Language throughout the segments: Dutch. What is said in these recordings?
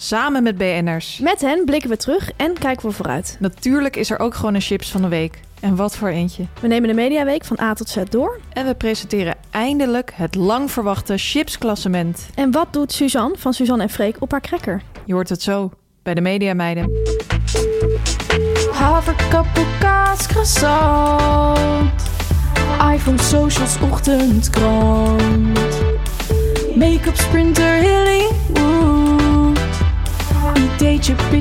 Samen met BN'ers. Met hen blikken we terug en kijken we vooruit. Natuurlijk is er ook gewoon een chips van de week. En wat voor eentje. We nemen de Mediaweek van A tot Z door. En we presenteren eindelijk het lang verwachte chipsklassement. En wat doet Suzanne van Suzanne en Freek op haar cracker? Je hoort het zo bij de Mediameiden. Haverkappel, kaas, croissant. iPhone, socials, ochtendkrant. Make-up, sprinter, Hollywood.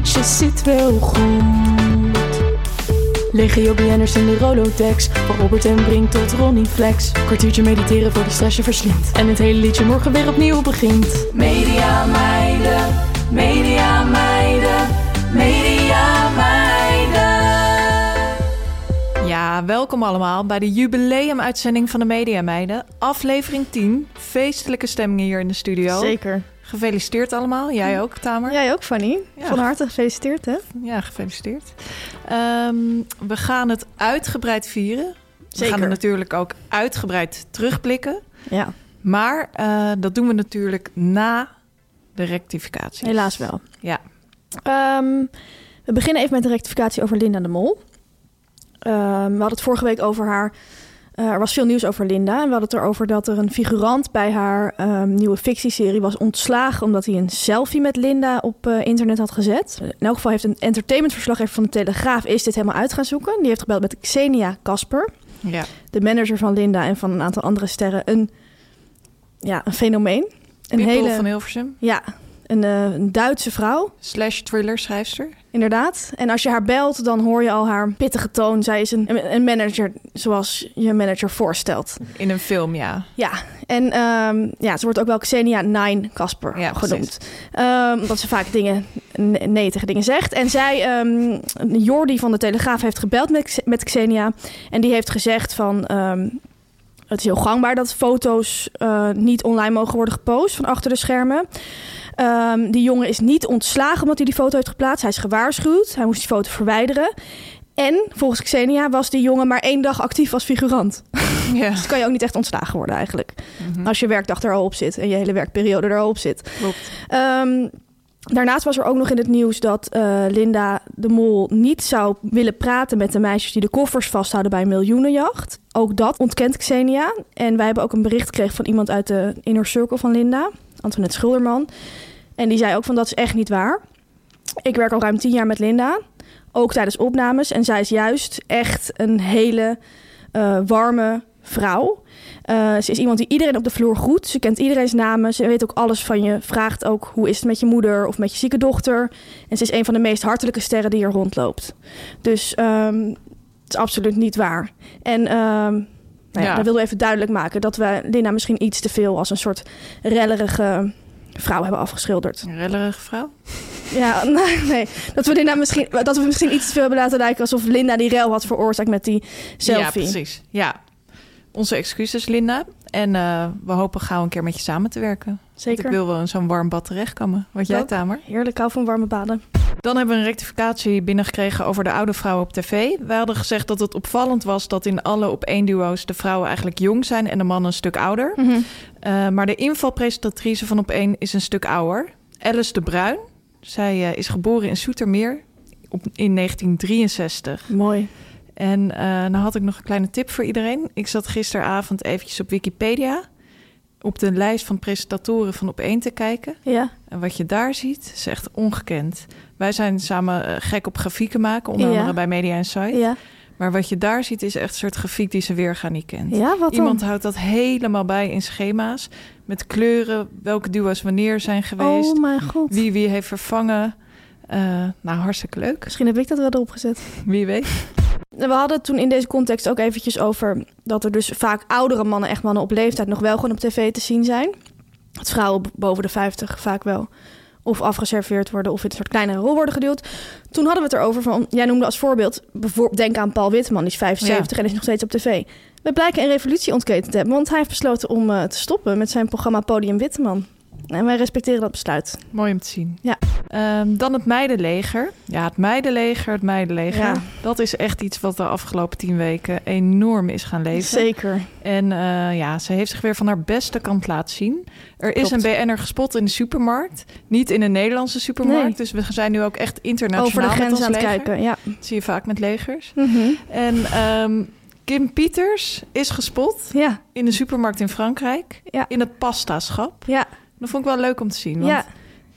Pitches, zit wel goed. Legio BN'ers in de Rolodex. Van Robert en Brink tot Ronnie Flex. Kwartiertje mediteren voor de stress je verslindt. En het hele liedje morgen weer opnieuw begint. Media meiden, media meiden, media meiden. Ja, welkom allemaal bij de jubileumuitzending van de Mediameiden. Aflevering 10. Feestelijke stemmingen hier in de studio. Zeker. Gefeliciteerd allemaal. Jij ook, Tamer. Jij ook, Fanny. Ja. Van harte gefeliciteerd, hè? Ja, gefeliciteerd. Ehm, we gaan het uitgebreid vieren. We Zeker. gaan er natuurlijk ook uitgebreid terugblikken. Ja, Maar eh, dat doen we natuurlijk na de rectificatie. helaas wel. Ja. Ehm, we beginnen even met de rectificatie over Linda de Mol. Ehm, we hadden het vorige week over haar. Eh, er was veel nieuws over Linda. En we hadden het erover dat er een figurant bij haar ehm, nieuwe fictieserie was ontslagen. omdat hij een selfie met Linda op eh, internet had gezet. In elk geval heeft een entertainmentverslaggever van de Telegraaf. is dit helemaal uit gaan zoeken. Die heeft gebeld met Xenia Kasper, ja. de manager van Linda en van een aantal andere sterren. Een, ja, een fenomeen. Een hele. van Hilversum. Ja, een, eh, een Duitse vrouw. Slash thriller schrijfster. Inderdaad. En als je haar belt, dan hoor je al haar pittige toon. Zij is een, een manager zoals je manager voorstelt. In een film, ja. Ja, en ehm, ja, ze wordt ook wel Xenia Nine Casper Ja, genoemd. Ehm, omdat ze vaak dingen, ne- nee tegen dingen zegt. En zij, ehm Jordi van de Telegraaf, heeft gebeld met, met Xenia. En die heeft gezegd van... het is heel gangbaar dat foto's eh, niet online mogen worden gepost van achter de schermen. Ehm, die jongen is niet ontslagen omdat hij die foto heeft geplaatst. Hij is gewaarschuwd. Hij moest die foto verwijderen. En volgens Xenia was die jongen maar één dag actief als figurant. Ja, Dus kan je ook niet echt ontslagen worden eigenlijk. Mhm. Als je werkdag er al op zit en je hele werkperiode er al op zit. klopt. Ehm, daarnaast was er ook nog in het nieuws dat eh, Linda de Mol niet zou willen praten met de meisjes die de koffers vasthouden bij een miljoenenjacht. Ook dat ontkent Xenia. En wij hebben ook een bericht gekregen van iemand uit de inner circle van Linda, Antoinette Schulderman. En die zei ook van dat is echt niet waar. Ik werk al ruim tien jaar met Linda, ook tijdens opnames. En zij is juist echt een hele eh, warme vrouw. Eh, ze is iemand die iedereen op de vloer groet. Ze kent iedereen's namen. Ze weet ook alles van je. Vraagt ook hoe is het met je moeder of met je zieke dochter. En ze is een van de meest hartelijke sterren die er rondloopt. Dus ehm, het is absoluut niet waar. En ehm nou ja, Ja. dat wilden we even duidelijk maken. Dat we Linda misschien iets te veel als een soort rellerige vrouw hebben afgeschilderd. Een rellerige vrouw. Ja, nee, nee. Dat we Linda misschien, dat we misschien iets te veel hebben laten lijken alsof Linda die rel had veroorzaakt met die selfie. Ja, precies. Ja. Onze excuses, Linda. En eh, we hopen gauw een keer met je samen te werken. Want Zeker. ik wil wel in zo'n warm bad terechtkomen. Wat jij. Tamer? Heerlijk, hou van warme baden. Dan hebben we een rectificatie binnengekregen over de oude vrouwen op tv. We hadden gezegd dat het opvallend was dat in alle op één duo's de vrouwen eigenlijk jong zijn en de mannen een stuk ouder. Eh, maar de invalpresentatrice van op één is een stuk ouder. Alice de Bruin. Zij eh, is geboren in Soetermeer op, in 1963. Mooi. En eh dan had ik nog een kleine tip voor iedereen. Ik zat gisteravond eventjes op Wikipedia. op de lijst van presentatoren van op één te kijken. Ja. En wat je daar ziet, is echt ongekend. Wij zijn samen eh, gek op grafieken maken, onder Ja. andere bij Media Insight. Ja. Maar wat je daar ziet, is echt een soort grafiek die ze weergaan niet kent. Ja, wat Iemand dan? houdt dat helemaal bij in schema's. Met kleuren, welke duo's wanneer zijn geweest. Oh mijn god. Wie wie heeft vervangen. Eh, nou, hartstikke leuk. Misschien heb ik dat wel erop gezet. Wie weet. We hadden toen in deze context ook eventjes over dat er dus vaak oudere mannen, echt mannen op leeftijd, nog wel gewoon op tv te zien zijn. Dat vrouwen boven de 50 vaak wel of afgeserveerd worden of in een soort kleinere rol worden geduwd. Toen hadden we het erover van, jij noemde als voorbeeld, bijvoorbeeld denk aan Paul Witteman, die is 75 en is nog steeds op tv. We blijken een revolutie ontketend te hebben, want hij heeft besloten om eh, te stoppen met zijn programma Podium Witteman. En wij respecteren dat besluit. Mooi om te zien. Ja. Ehm, dan het meidenleger. Ja, het meidenleger, het meidenleger. Ja. Dat is echt iets wat de afgelopen tien weken enorm is gaan leven. Zeker. En eh, ja, ze heeft zich weer van haar beste kant laten zien. Er is een BN'er gespot in de supermarkt. Niet in een Nederlandse supermarkt. Nee. Dus we zijn nu ook echt internationaal Over de grens aan het leger. kijken. Ja. Dat zie je vaak met legers. Mhm. En ehm, Kim Pieters is gespot Ja. in de supermarkt in Frankrijk. Ja. In het pastaschap. Ja. Dat vond ik wel leuk om te zien. Want Ja.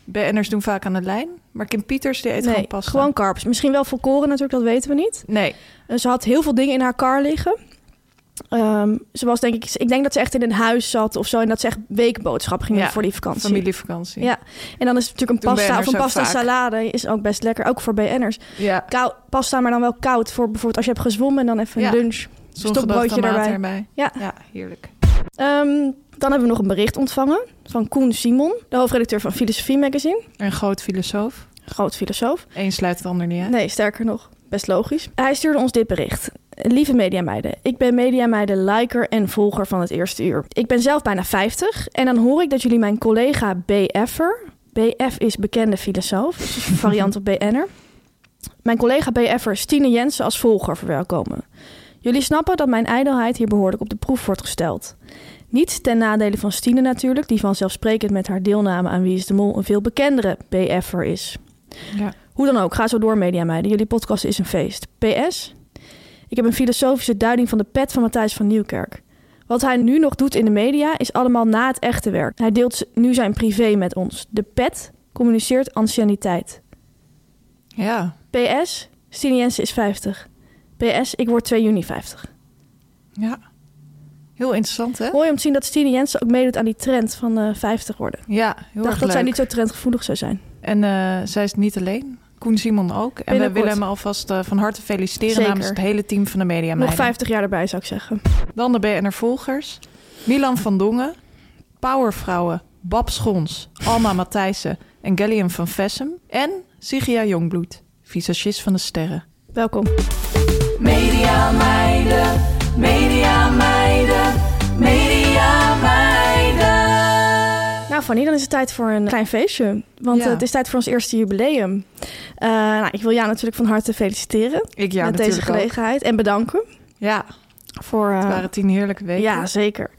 BN'ers doen vaak aan de lijn. Maar Kim Pieters die eet Nee, gewoon pasta. gewoon carbs. Misschien wel volkoren natuurlijk, dat weten we niet. Nee, En ze had heel veel dingen in haar kar liggen. Ehm, ze was denk ik, ik denk dat ze echt in een huis zat of zo en dat ze echt weekboodschap ging Ja, voor die vakantie. familievakantie. Ja, en dan is het natuurlijk een pasta of een pasta vaak. salade is ook best lekker, ook voor BN'ers. ja. Kou, pasta, maar dan wel koud voor bijvoorbeeld als je hebt gezwommen en dan even Ja. een lunch. Zongedroogde stokbroodje erbij. erbij. Ja. ja, heerlijk. Ehm, dan hebben we nog een bericht ontvangen van Koen Simon, de hoofdredacteur van Filosofie Magazine. Een groot filosoof. Groot filosoof. Eén sluit het ander niet uit. Nee, sterker nog, best logisch. Hij stuurde ons dit bericht. Lieve mediameiden, ik ben mediameiden liker en volger van het eerste uur. Ik ben zelf bijna 50 en dan hoor ik dat jullie mijn collega BF'er... BF is bekende filosoof, dus variant op BN'er. Mijn collega BF'er Stine Jensen als volger verwelkomen. Jullie snappen dat mijn ijdelheid hier behoorlijk op de proef wordt gesteld. Niet ten nadele van Stine natuurlijk, die vanzelfsprekend met haar deelname aan Wie is de Mol een veel bekendere BF'er is. Ja. Hoe dan ook, ga zo door, Media Meiden. Jullie podcast is een feest. PS. Ik heb een filosofische duiding van de pet van Matthijs van Nieuwkerk. Wat hij nu nog doet in de media is allemaal na het echte werk. Hij deelt nu zijn privé met ons. De pet communiceert anciëniteit. ja, PS. Stine Jensen is 50. PS. Ik word 2 juni 50. ja. Heel interessant, hè? Mooi om te zien dat Stine Jensen ook meedoet aan die trend van eh 50 worden. Ja, heel dacht dat zij niet zo trendgevoelig zou zijn. En eh, zij is niet alleen. Koen Simon ook. En we willen hem alvast eh, van harte feliciteren Zeker. namens het hele team van de Media Nog Meiden. 50 jaar erbij zou ik zeggen. Dan de BNR Volgers. Milan van Dongen. Powervrouwen. Bab Schons. Alma Matthijssen. En Gellium van Vessem. En Sigia Jongbloed. Visagist van de Sterren. Welkom. Media meiden, media meiden, Nou, Fanny, dan is het tijd voor een klein feestje. Want Ja. het is tijd voor ons eerste jubileum. Eh, nou, ik wil jou natuurlijk van harte feliciteren Ik met deze ook. gelegenheid. En bedanken Ja, voor... eh, het waren tien heerlijke weken. ja, zeker.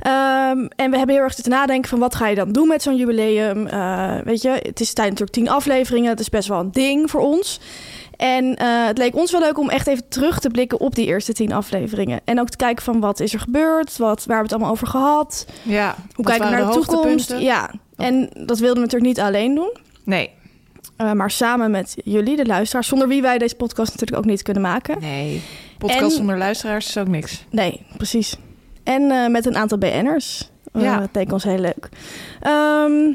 Ehm, en we hebben heel erg zitten nadenken van wat ga je dan doen met zo'n jubileum. Eh, weet je, het is tijd natuurlijk tien afleveringen. Het is best wel een ding voor ons. En eh, het leek ons wel leuk om echt even terug te blikken op die eerste tien afleveringen. En ook te kijken van wat is er gebeurd, wat, waar hebben we het allemaal over gehad. ja. Hoe kijken we naar de, toekomst? hoogtepunten? Ja, en dat wilden we natuurlijk niet alleen doen. Nee. eh, maar samen met jullie, de luisteraars. Zonder wie wij deze podcast natuurlijk ook niet kunnen maken. Nee. Podcast En- zonder luisteraars is ook niks. Nee, precies. En eh, met een aantal BN'ers. Ja. Dat leek ons heel leuk. Ehm,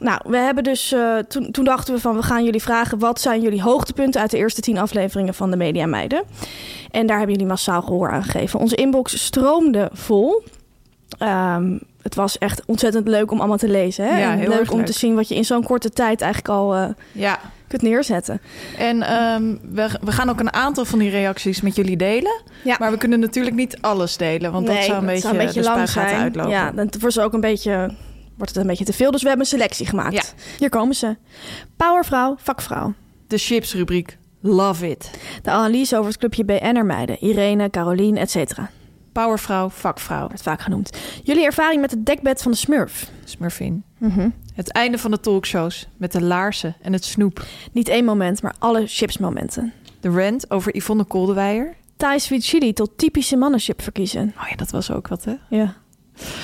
nou, we hebben dus... eh, toen, toen dachten we van, we gaan jullie vragen... wat zijn jullie hoogtepunten uit de eerste tien afleveringen van de Media Meiden? En daar hebben jullie massaal gehoor aan gegeven. Onze inbox stroomde vol. Ehm, het was echt ontzettend leuk om allemaal te lezen. Hè? Ja, heel leuk erg om leuk. te zien wat je in zo'n korte tijd eigenlijk al eh, Ja. kunt neerzetten. En ehm, we, we gaan ook een aantal van die reacties met jullie delen. Ja. Maar we kunnen natuurlijk niet alles delen. Want dat zou een beetje, de lang spuigaten zijn. uitlopen. Ja, wordt ze ook een beetje, wordt het een beetje te veel. Dus we hebben een selectie gemaakt. Ja. Hier komen ze. Powervrouw, vakvrouw. De chipsrubriek. Love it. De analyse over het clubje BN'er meiden. Irene, Carolien, et cetera. Powervrouw, vakvrouw. Wordt vaak genoemd. Jullie ervaring met het dekbed van de Smurf. Smurfin. Mhm. Het einde van de talkshows. Met de laarzen en het snoep. Niet één moment, maar alle chipsmomenten. De rant over Yvonne Koldewijer. Thai sweet chili tot typische mannenchip verkiezen. Oh ja, dat was ook wat hè. Ja,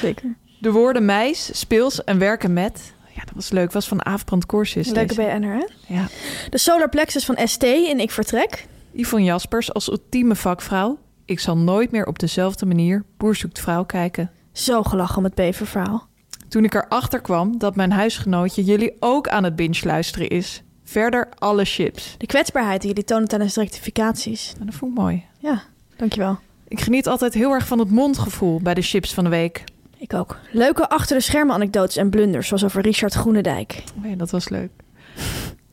zeker. De woorden meis, speels en werken met. Ja, dat was leuk. Was van Aafbrand Courses. Leuke. BN'er, hè? Ja. De solar plexus van ST in Ik Vertrek. Yvonne Jaspers als ultieme vakvrouw. Ik zal nooit meer op dezelfde manier Boer zoekt vrouw kijken. Zo gelachen om het beververhaal. Toen ik erachter kwam dat mijn huisgenootje jullie ook aan het binge luisteren is. Verder alle chips. De kwetsbaarheid die jullie tonen tijdens de rectificaties. En dat vond ik mooi. Ja, dankjewel. Ik geniet altijd heel erg van het mondgevoel bij de chips van de week. Ik ook. Leuke achter de schermen anekdotes en blunders, zoals over Richard Groenendijk. Oh ja, dat was leuk.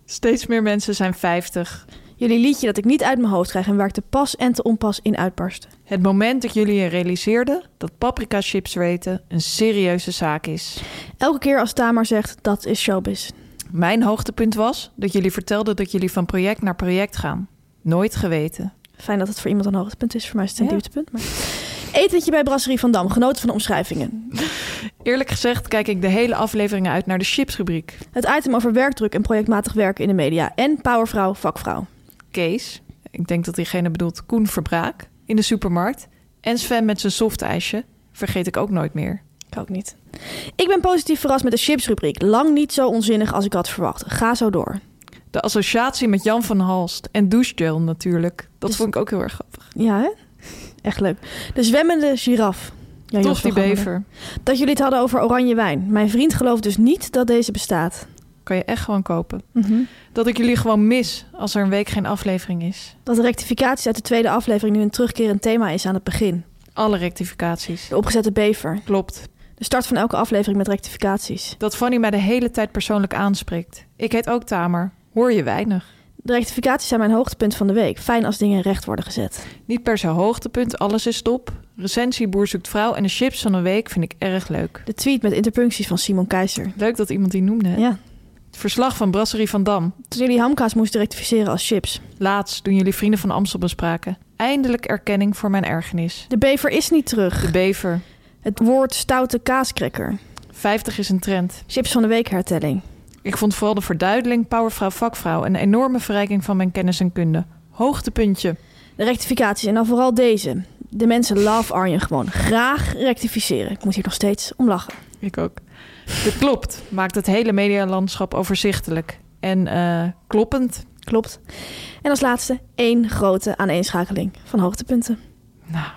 Steeds meer mensen zijn 50. Jullie liedje dat ik niet uit mijn hoofd krijg en waar ik te pas en te onpas in uitbarsten. Het moment dat jullie je realiseerden dat paprika chips weten een serieuze zaak is. Elke keer als Tamar zegt, dat is showbiz. Mijn hoogtepunt was dat jullie vertelden dat jullie van project naar project gaan. Nooit geweten. Fijn dat het voor iemand een hoogtepunt is. Voor mij is het een Ja. dieptepunt. Maar... Etentje bij Brasserie van Dam. Genoten van de omschrijvingen. Eerlijk gezegd kijk ik de hele afleveringen uit naar de chipsrubriek. Het item over werkdruk en projectmatig werken in de media. En powervrouw, vakvrouw. Kees, ik denk dat diegene bedoelt Koen Verbraak, in de supermarkt. En Sven met zijn softijsje, vergeet ik ook nooit meer. Ik ook niet. Ik ben positief verrast met de chipsrubriek. Lang niet zo onzinnig als ik had verwacht. Ga zo door. De associatie met Jan van Halst en douchegel natuurlijk. Dat Dus- vond ik ook heel erg grappig. Ja, hè? Echt leuk. De zwemmende giraf. Ja, Toch die bever. Dat jullie het hadden over oranje wijn. Mijn vriend gelooft dus niet dat deze bestaat. Kan je echt gewoon kopen. Mhm. Dat ik jullie gewoon mis als er een week geen aflevering is. Dat de rectificaties uit de tweede aflevering nu een terugkerend thema is aan het begin. Alle rectificaties. De opgezette bever. Klopt. De start van elke aflevering met rectificaties. Dat Fanny mij de hele tijd persoonlijk aanspreekt. Ik heet ook Tamer. Hoor je weinig. De rectificaties zijn mijn hoogtepunt van de week. Fijn als dingen recht worden gezet. Niet per se hoogtepunt, alles is top. Recensie Boer zoekt vrouw en de chips van de week vind ik erg leuk. De tweet met interpuncties van Simon Keizer. Leuk dat iemand die noemde. hè? Ja. Het verslag van Brasserie van Dam. Toen jullie hamkaas moesten rectificeren als chips. Laatst, toen jullie vrienden van Amstel bespraken. Eindelijk erkenning voor mijn ergernis. De bever is niet terug. De bever. Het woord stoute kaaskrekker. 50 is een trend. Chips van de week hertelling. Ik vond vooral de verduidelijking powervrouw vakvrouw een enorme verrijking van mijn kennis en kunde. Hoogtepuntje. De rectificaties en dan vooral deze. De mensen love Arjen gewoon. Graag rectificeren. Ik moet hier nog steeds om lachen. Ik ook. Dit klopt. Maakt het hele medialandschap overzichtelijk. En eh, kloppend. Klopt. En als laatste één grote aaneenschakeling van hoogtepunten. Nou,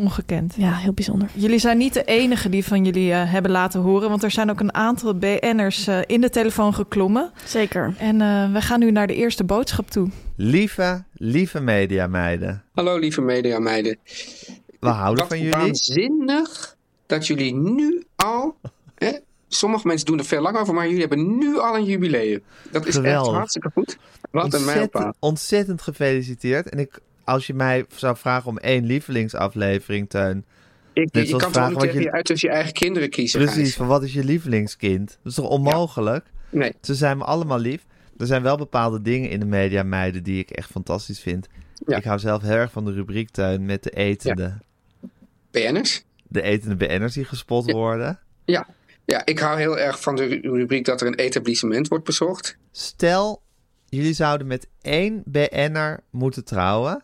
ongekend. Ja, heel bijzonder. Jullie zijn niet de enige die van jullie eh, hebben laten horen. Want er zijn ook een aantal BN'ers eh, in de telefoon geklommen. Zeker. En eh, we gaan nu naar de eerste boodschap toe. Lieve, lieve mediameiden. Hallo lieve mediameiden. We houden Wat van jullie. waanzinnig dat jullie nu al... Hè, sommige mensen doen er veel lang over, maar jullie hebben nu al een jubileum. Dat is Geweldig. echt hartstikke goed. Wat een mijlpaal. Ontzettend, ontzettend gefeliciteerd. En ik, als je mij zou vragen om één lievelingsaflevering, Teun. Ik, kan toch vragen niet wat je- uit tussen je eigen kinderen kiezen, Precies, van wat is je lievelingskind? Dat is toch onmogelijk? Nee. Ze zijn me allemaal lief. Er zijn wel bepaalde dingen in de mediameiden die ik echt fantastisch vind. Ja. Ik hou zelf heel erg van de rubriek, Teun, met de etende. BN'ers? De etende BN'ers die gespot Ja. worden. Ja. Ja, ik hou heel erg van de ru- rubriek dat er een etablissement wordt bezocht. Stel, jullie zouden met één BN'er moeten trouwen.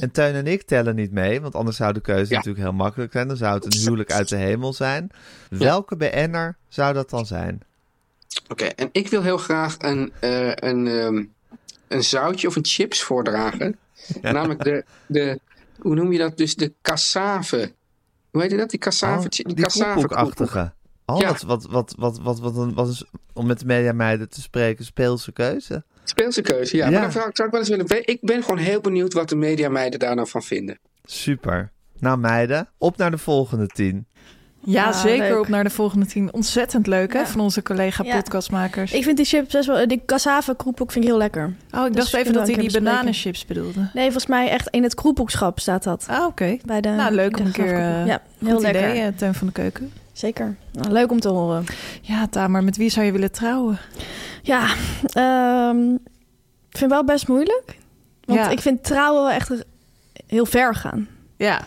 En Teun en ik tellen niet mee, want anders zou de keuze Ja. natuurlijk heel makkelijk zijn. Dan zou het een huwelijk uit de hemel zijn. Welke BN'er zou dat dan zijn? Oké, en ik wil heel graag een, eh, een, ehm, een zoutje of een chips voordragen. Namelijk de, de, hoe noem je dat? Dus de cassave. Hoe heet je dat? Die cassave, Oh, die cassave Oh, Ja. wat, wat, wat, wat, wat, wat, een- wat is, om met de mediameiden te spreken, speelse keuze. Speelse keuze, ja. Ja. Maar dan zou, zou ik wel eens willen weten. Ik ben gewoon heel benieuwd wat de mediameiden daar nou van vinden. Super. Nou meiden, op naar de volgende tien. Ja, zeker leuk. op naar de volgende tien. Ontzettend leuk hè, van onze collega Ja. podcastmakers. Ik vind die chips best wel... Die cassave kroephoek vind ik heel lekker. oh, ik Dus dacht even dat hij die bespreken. bananenchips bedoelde. Nee, volgens mij echt in het kroephoekschap staat dat. Ah, oké. Bij de, Nou, leuk om een keer... eh, ja, heel lekker. idee, eh, Teun van de Keuken. Zeker. Nou, leuk om te horen. Ja, Tamer, met wie zou je willen trouwen? Ja, ehm, ik vind het wel best moeilijk. Want Ja. ik vind trouwen wel echt heel ver gaan. Ja,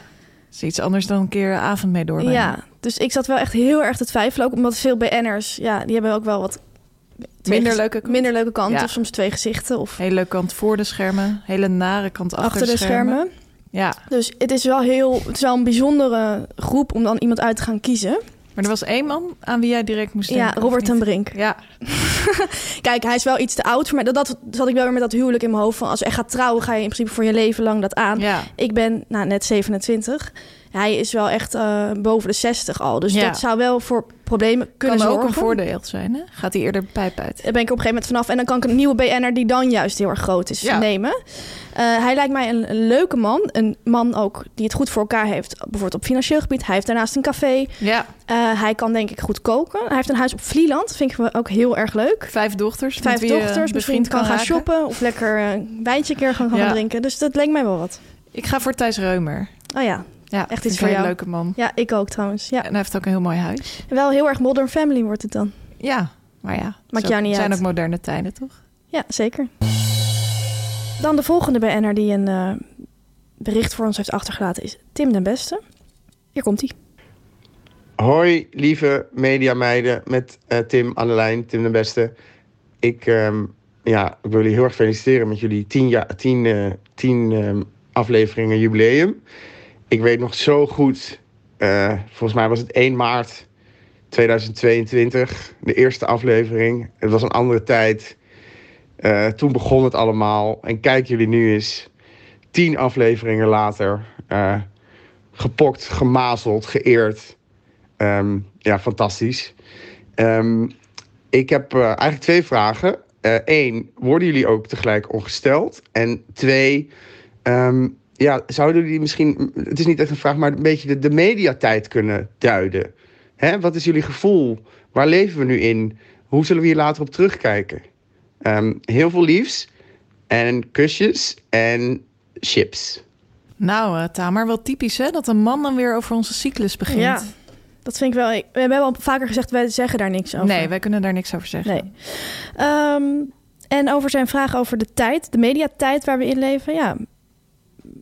is iets anders dan een keer avond mee doorbrengen. Ja, dus ik zat wel echt heel erg te twijfelen. Ook omdat veel BN'ers, ja, die hebben ook wel wat... Minder leuke kant. Minder leuke kanten. Ja. Of soms twee gezichten. Of Hele leuke kant voor de schermen, hele nare kant achter, achter de schermen. Ja, Dus het is wel heel... Het is wel een bijzondere groep om dan iemand uit te gaan kiezen. Maar er was één man aan wie jij direct moest Ja, denken. Robert ten? Brink. Ja, Kijk, hij is wel iets te oud voor mij. Dat, dat zat ik wel weer met dat huwelijk in mijn hoofd. Van als je echt gaat trouwen, ga je in principe voor je leven lang dat aan. ja. Ik ben nou, net 27. Hij is wel echt eh, boven de 60 al. Dus Ja. dat zou wel voor problemen kunnen kan ook zorgen. een voordeel zijn, hè? Gaat hij eerder de pijp uit? Daar ben ik op een gegeven moment vanaf. En dan kan ik een nieuwe BN'er die dan juist heel erg groot is Ja. nemen. Eh, hij lijkt mij een, een leuke man. Een man ook die het goed voor elkaar heeft. Bijvoorbeeld op financieel gebied. Hij heeft daarnaast een café. Ja, Eh, hij kan denk ik goed koken. Hij heeft een huis op Vlieland. Vind ik ook heel erg leuk. vijf dochters. Vijf dochters. Misschien kan gaan shoppen. Of lekker een wijntje een keer gaan, gaan Ja. drinken. Dus dat leek mij wel wat. Ik ga voor Thijs Reumer. Oh ja. Ja, Echt iets voor een jou. leuke man. Ja, ik ook trouwens. Ja. En hij heeft ook een heel mooi huis. Wel heel erg modern family wordt het dan. Ja, maar ja. Maakt jou niet zijn uit. ook moderne tijden, toch? Ja, zeker. Dan de volgende BN'er die een eh, bericht voor ons heeft achtergelaten is Tim den Beste. Hier komt hij. Hoi, lieve mediameiden met eh, Tim aan de lijn, Tim de Beste. Ik, ehm, ja, ik wil jullie heel erg feliciteren met jullie tien, jaar, tien, eh, tien ehm, afleveringen jubileum. Ik weet nog zo goed, eh, volgens mij was het 1 maart 2022, de eerste aflevering. Het was een andere tijd. Eh, toen begon het allemaal. En kijk jullie nu eens, tien afleveringen later, eh, gepokt, gemazeld, geëerd. Ehm, ja, fantastisch. Ehm, ik heb eigenlijk twee vragen. Eén, worden jullie ook tegelijk ongesteld? En twee, ehm, ja, zouden jullie misschien, het is niet echt een vraag, maar een beetje de, de mediatijd kunnen duiden? Hè? Wat is jullie gevoel? Waar leven we nu in? Hoe zullen we hier later op terugkijken? Ehm, heel veel liefs en kusjes en chips. Nou, eh Tamer, wel typisch hè? Dat een man dan weer over onze cyclus begint. Ja, dat vind ik wel. We hebben al vaker gezegd, wij zeggen daar niks over. Nee, wij kunnen daar niks over zeggen. Nee. Ehm, en over zijn vraag over de tijd, de mediatijd waar we in leven. Ja,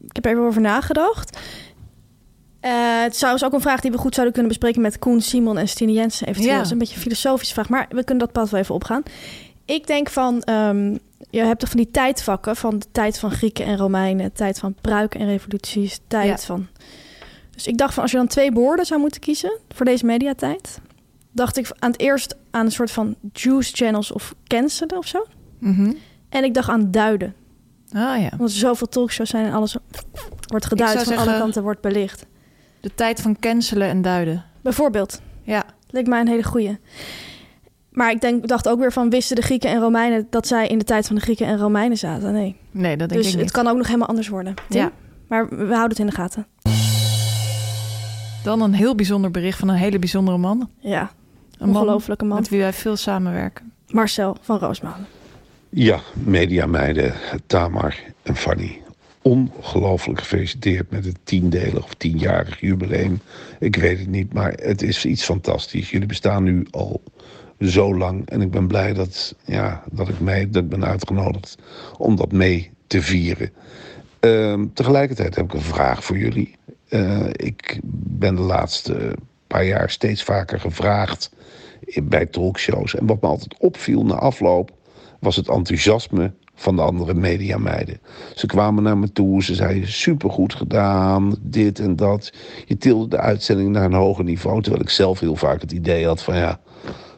ik heb er even over nagedacht. Eh, het is trouwens ook een vraag die we goed zouden kunnen bespreken met Koen, Simon en Stine Jensen. Eventueel Ja. Dat is een beetje een filosofische vraag, maar we kunnen dat pad wel even opgaan. Ik denk van, ehm, je hebt toch van die tijdvakken van de tijd van Grieken en Romeinen, tijd van pruiken en revoluties, tijd Ja. van. Dus ik dacht van, als je dan twee woorden zou moeten kiezen voor deze mediatijd, dacht ik aan het eerst aan een soort van juice channels of cancelen of zo. Mhm. En ik dacht aan duiden. Ah ja. Want er zoveel talkshows zijn en alles wordt geduid, van alle kanten wordt belicht. De tijd van cancelen en duiden. Bijvoorbeeld, Ja. leek mij een hele goeie. Maar ik denk, dacht ook weer van, wisten de Grieken en Romeinen dat zij in de tijd van de Grieken en Romeinen zaten? Nee. Nee, dat denk Dus ik het niet. kan ook nog helemaal anders worden. Tim? Ja. Maar we houden het in de gaten. Dan een heel bijzonder bericht van een hele bijzondere man. Ja, Een ongelofelijke man. met wie wij veel samenwerken. Marcel van Roosmalen. Ja, mediameiden, Tamar en Fanny. Ongelooflijk gefeliciteerd met het tiendelig of tienjarig jubileum. Ik weet het niet, maar het is iets fantastisch. Jullie bestaan nu al zo lang. En ik ben blij dat, ja, dat ik mee dat ben uitgenodigd om dat mee te vieren. Ehm, tegelijkertijd heb ik een vraag voor jullie. Eh, ik ben de laatste paar jaar steeds vaker gevraagd bij talkshows. En wat me altijd opviel na afloop was het enthousiasme van de andere mediameiden. Ze kwamen naar me toe, ze zeiden supergoed gedaan, dit en dat. Je tilde de uitzending naar een hoger niveau, terwijl ik zelf heel vaak het idee had van ja,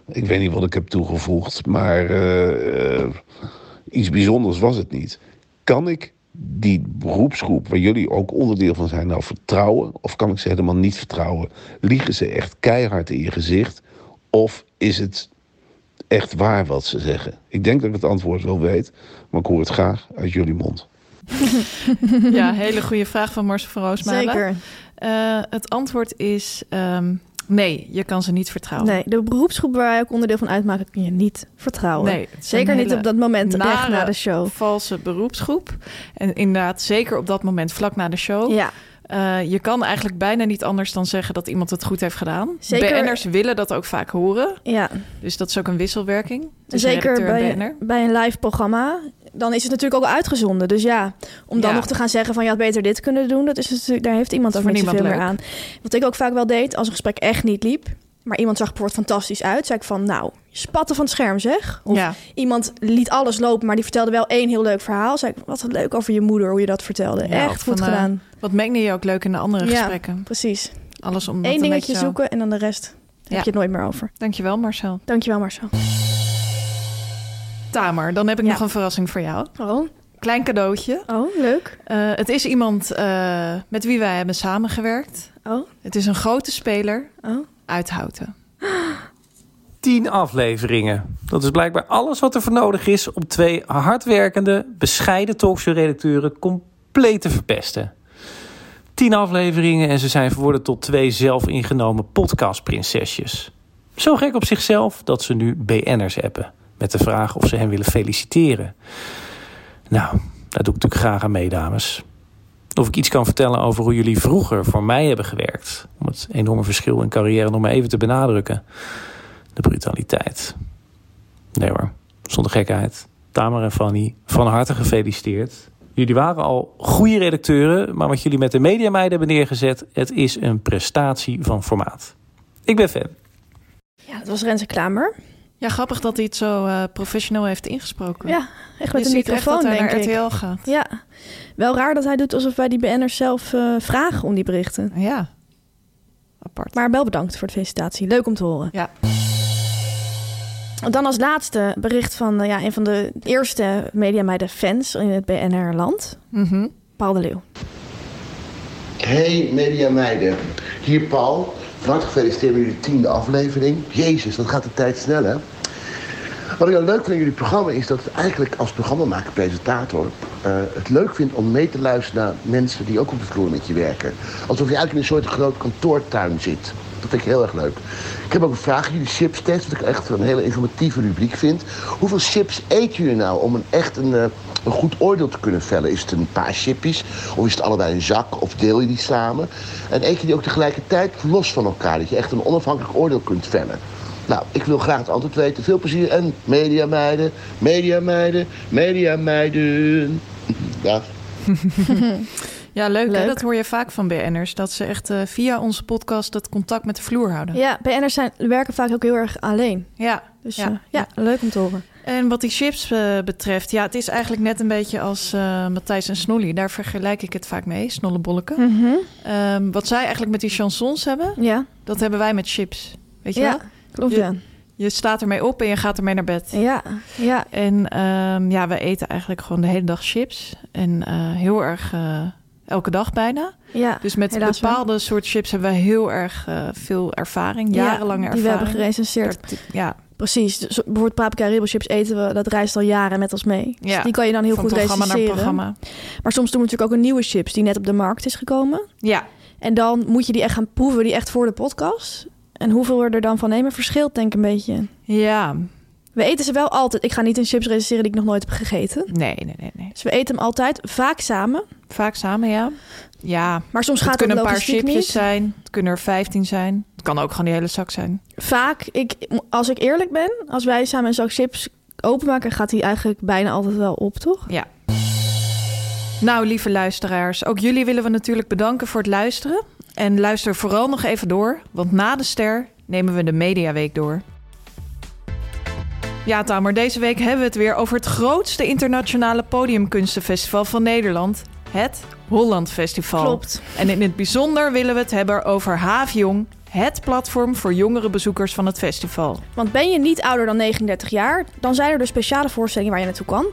ik weet niet wat ik heb toegevoegd, maar eh, eh, iets bijzonders was het niet. Kan ik die beroepsgroep, waar jullie ook onderdeel van zijn, nou vertrouwen? Of kan ik ze helemaal niet vertrouwen? Liegen ze echt keihard in je gezicht? Of is het echt waar wat ze zeggen? Ik denk dat ik het antwoord wel weet, maar ik hoor het graag uit jullie mond. Ja, hele goede vraag van Marcel van Roosmalen. Zeker. Eh, het antwoord is ehm, nee, je kan ze niet vertrouwen. Nee, de beroepsgroep waar wij ook onderdeel van uitmaken kun je niet vertrouwen. Nee, Zeker niet op dat moment, echt nare, na de show. valse beroepsgroep. En inderdaad, zeker op dat moment, vlak na de show. Ja, Eh, je kan eigenlijk bijna niet anders dan zeggen dat iemand het goed heeft gedaan. Zeker- BN'ers willen dat ook vaak horen. ja. Dus dat is ook een wisselwerking. zeker bij, bij een live programma. Dan is het natuurlijk ook uitgezonden. Dus ja, om dan Ja. nog te gaan zeggen van... je had beter dit kunnen doen... Dat is natuurlijk, daar heeft iemand ook niet zoveel meer aan. Wat ik ook vaak wel deed, als een gesprek echt niet liep... maar iemand zag bijvoorbeeld fantastisch uit... zei ik van, nou, spatten van het scherm zeg. Of Ja. iemand liet alles lopen... maar die vertelde wel één heel leuk verhaal. Zei ik, wat leuk over je moeder, hoe je dat vertelde. Ja, echt goed van, eh, gedaan. Wat mengde je ook leuk in de andere Ja. gesprekken? Precies. Alles om Eén dingetje zo- zoeken en dan de rest heb je het nooit meer over. Dankjewel Marcel. Dankjewel Marcel. Tamer, dan heb ik nog een verrassing voor jou. Oh, Klein cadeautje. oh leuk. Eh, het is iemand eh, met wie wij hebben samengewerkt. Oh, Het is een grote speler oh. Uit Houten. Tien afleveringen. Dat is blijkbaar alles wat er voor nodig is om twee hardwerkende, bescheiden talkshow-redacteuren compleet te verpesten. Tien afleveringen en ze zijn verworden tot twee zelfingenomen podcastprinsesjes. Zo gek op zichzelf dat ze nu BN'ers appen. Met de vraag of ze hen willen feliciteren. Nou, daar doe ik natuurlijk graag aan mee, dames. Of ik iets kan vertellen over hoe jullie vroeger voor mij hebben gewerkt. Om het enorme verschil in carrière nog maar even te benadrukken. De brutaliteit. Nee hoor, zonder gekheid. Tamer en Fanny, van harte gefeliciteerd. Jullie waren al goede redacteuren, maar wat jullie met de mediameiden hebben neergezet, het is een prestatie van formaat. Ik ben fan. Ja, dat was Renze Klamer. Ja, grappig dat hij het zo eh, professioneel heeft ingesproken. Ja, echt Je met een ziet echt microfoon, dat hij denk naar ik. RTL gaat. Ja, wel raar dat hij doet alsof wij die BN'ers zelf eh, vragen om die berichten. Ja, apart. Maar wel bedankt voor de felicitatie. Leuk om te horen. Ja. Dan als laatste bericht van eh, ja, een van de eerste mediameiden fans in het BNR-land. Mhm. Paul de Leeuw. Hey media meiden, hier Paul. Van harte gefeliciteerd met jullie tiende aflevering. Jezus, dat gaat de tijd snel hè. Wat ik nou leuk vind aan jullie programma is dat eigenlijk als programmamaker, presentator, eh, het leuk vind om mee te luisteren naar mensen die ook op de vloer met je werken. Alsof je eigenlijk in een soort groot kantoortuin zit. Dat vind ik heel erg leuk. Ik heb ook een vraag, jullie chips test, wat ik echt een hele informatieve rubriek vind. Hoeveel chips eten jullie nou om een echt een, eh, een goed oordeel te kunnen vellen? Is het een paar chippies of is het allebei een zak of deel je die samen? En eet je die ook tegelijkertijd los van elkaar, dat je echt een onafhankelijk oordeel kunt vellen? Nou, ik wil graag het antwoord weten. Veel plezier en media meiden, media meiden, media meiden. Dag. Ja, leuk. Dat hoor je vaak van BN'ers. Dat ze echt eh, via onze podcast het contact met de vloer houden. Ja, BN'ers zijn, werken vaak ook heel erg alleen. Ja, Dus Ja, ja, ja, leuk om te horen. En wat die chips eh, betreft, ja, het is eigenlijk net een beetje als eh, Matthijs en Snolly. Daar vergelijk ik het vaak mee, snollebolken. Ehm, wat zij eigenlijk met die chansons hebben, Ja, dat hebben wij met chips. Weet je ja wel? klopt Je- ja. Je staat ermee op en je gaat ermee naar bed. Ja, ja. En ehm, ja, we eten eigenlijk gewoon de hele dag chips. En eh, heel erg eh, elke dag bijna. ja. Dus met wel. bepaalde soort chips hebben wij heel erg eh, veel ervaring. Jarenlange ja, die we hebben ervaring. gerecenseerd. Ja, Precies. Dus bijvoorbeeld paprika ribbelchips eten we, dat reist al jaren met ons mee. Dus Ja, die kan je dan heel van goed programma naar recenseren. programma. Maar soms doen we natuurlijk ook een nieuwe chips die net op de markt is gekomen. Ja, En dan moet je die echt gaan proeven, die echt voor de podcast. En hoeveel we er dan van nemen verschilt denk ik een beetje. ja. We eten ze wel altijd. Ik ga niet een chips recenseren die ik nog nooit heb gegeten. Nee, nee, nee, nee. Dus we eten hem altijd, vaak samen. Vaak samen, ja. Ja, Maar soms het gaat het kunnen een paar chipjes niet. zijn. Het kunnen er 15 zijn. Het kan ook gewoon die hele zak zijn. Vaak, ik, als ik eerlijk ben, als wij samen een zak chips openmaken, gaat die eigenlijk bijna altijd wel op, toch? Ja. Nou, lieve luisteraars, ook jullie willen we natuurlijk bedanken voor het luisteren. En luister vooral nog even door, want na de ster nemen we de Mediaweek door. Ja, Tamer, deze week hebben we het weer over het grootste internationale podiumkunstenfestival van Nederland. Het Holland Festival. Klopt. En in het bijzonder willen we het hebben over Haafjong, het platform voor jongere bezoekers van het festival. Want ben je niet ouder dan 39 jaar, dan zijn er dus speciale voorstellingen waar je naartoe kan.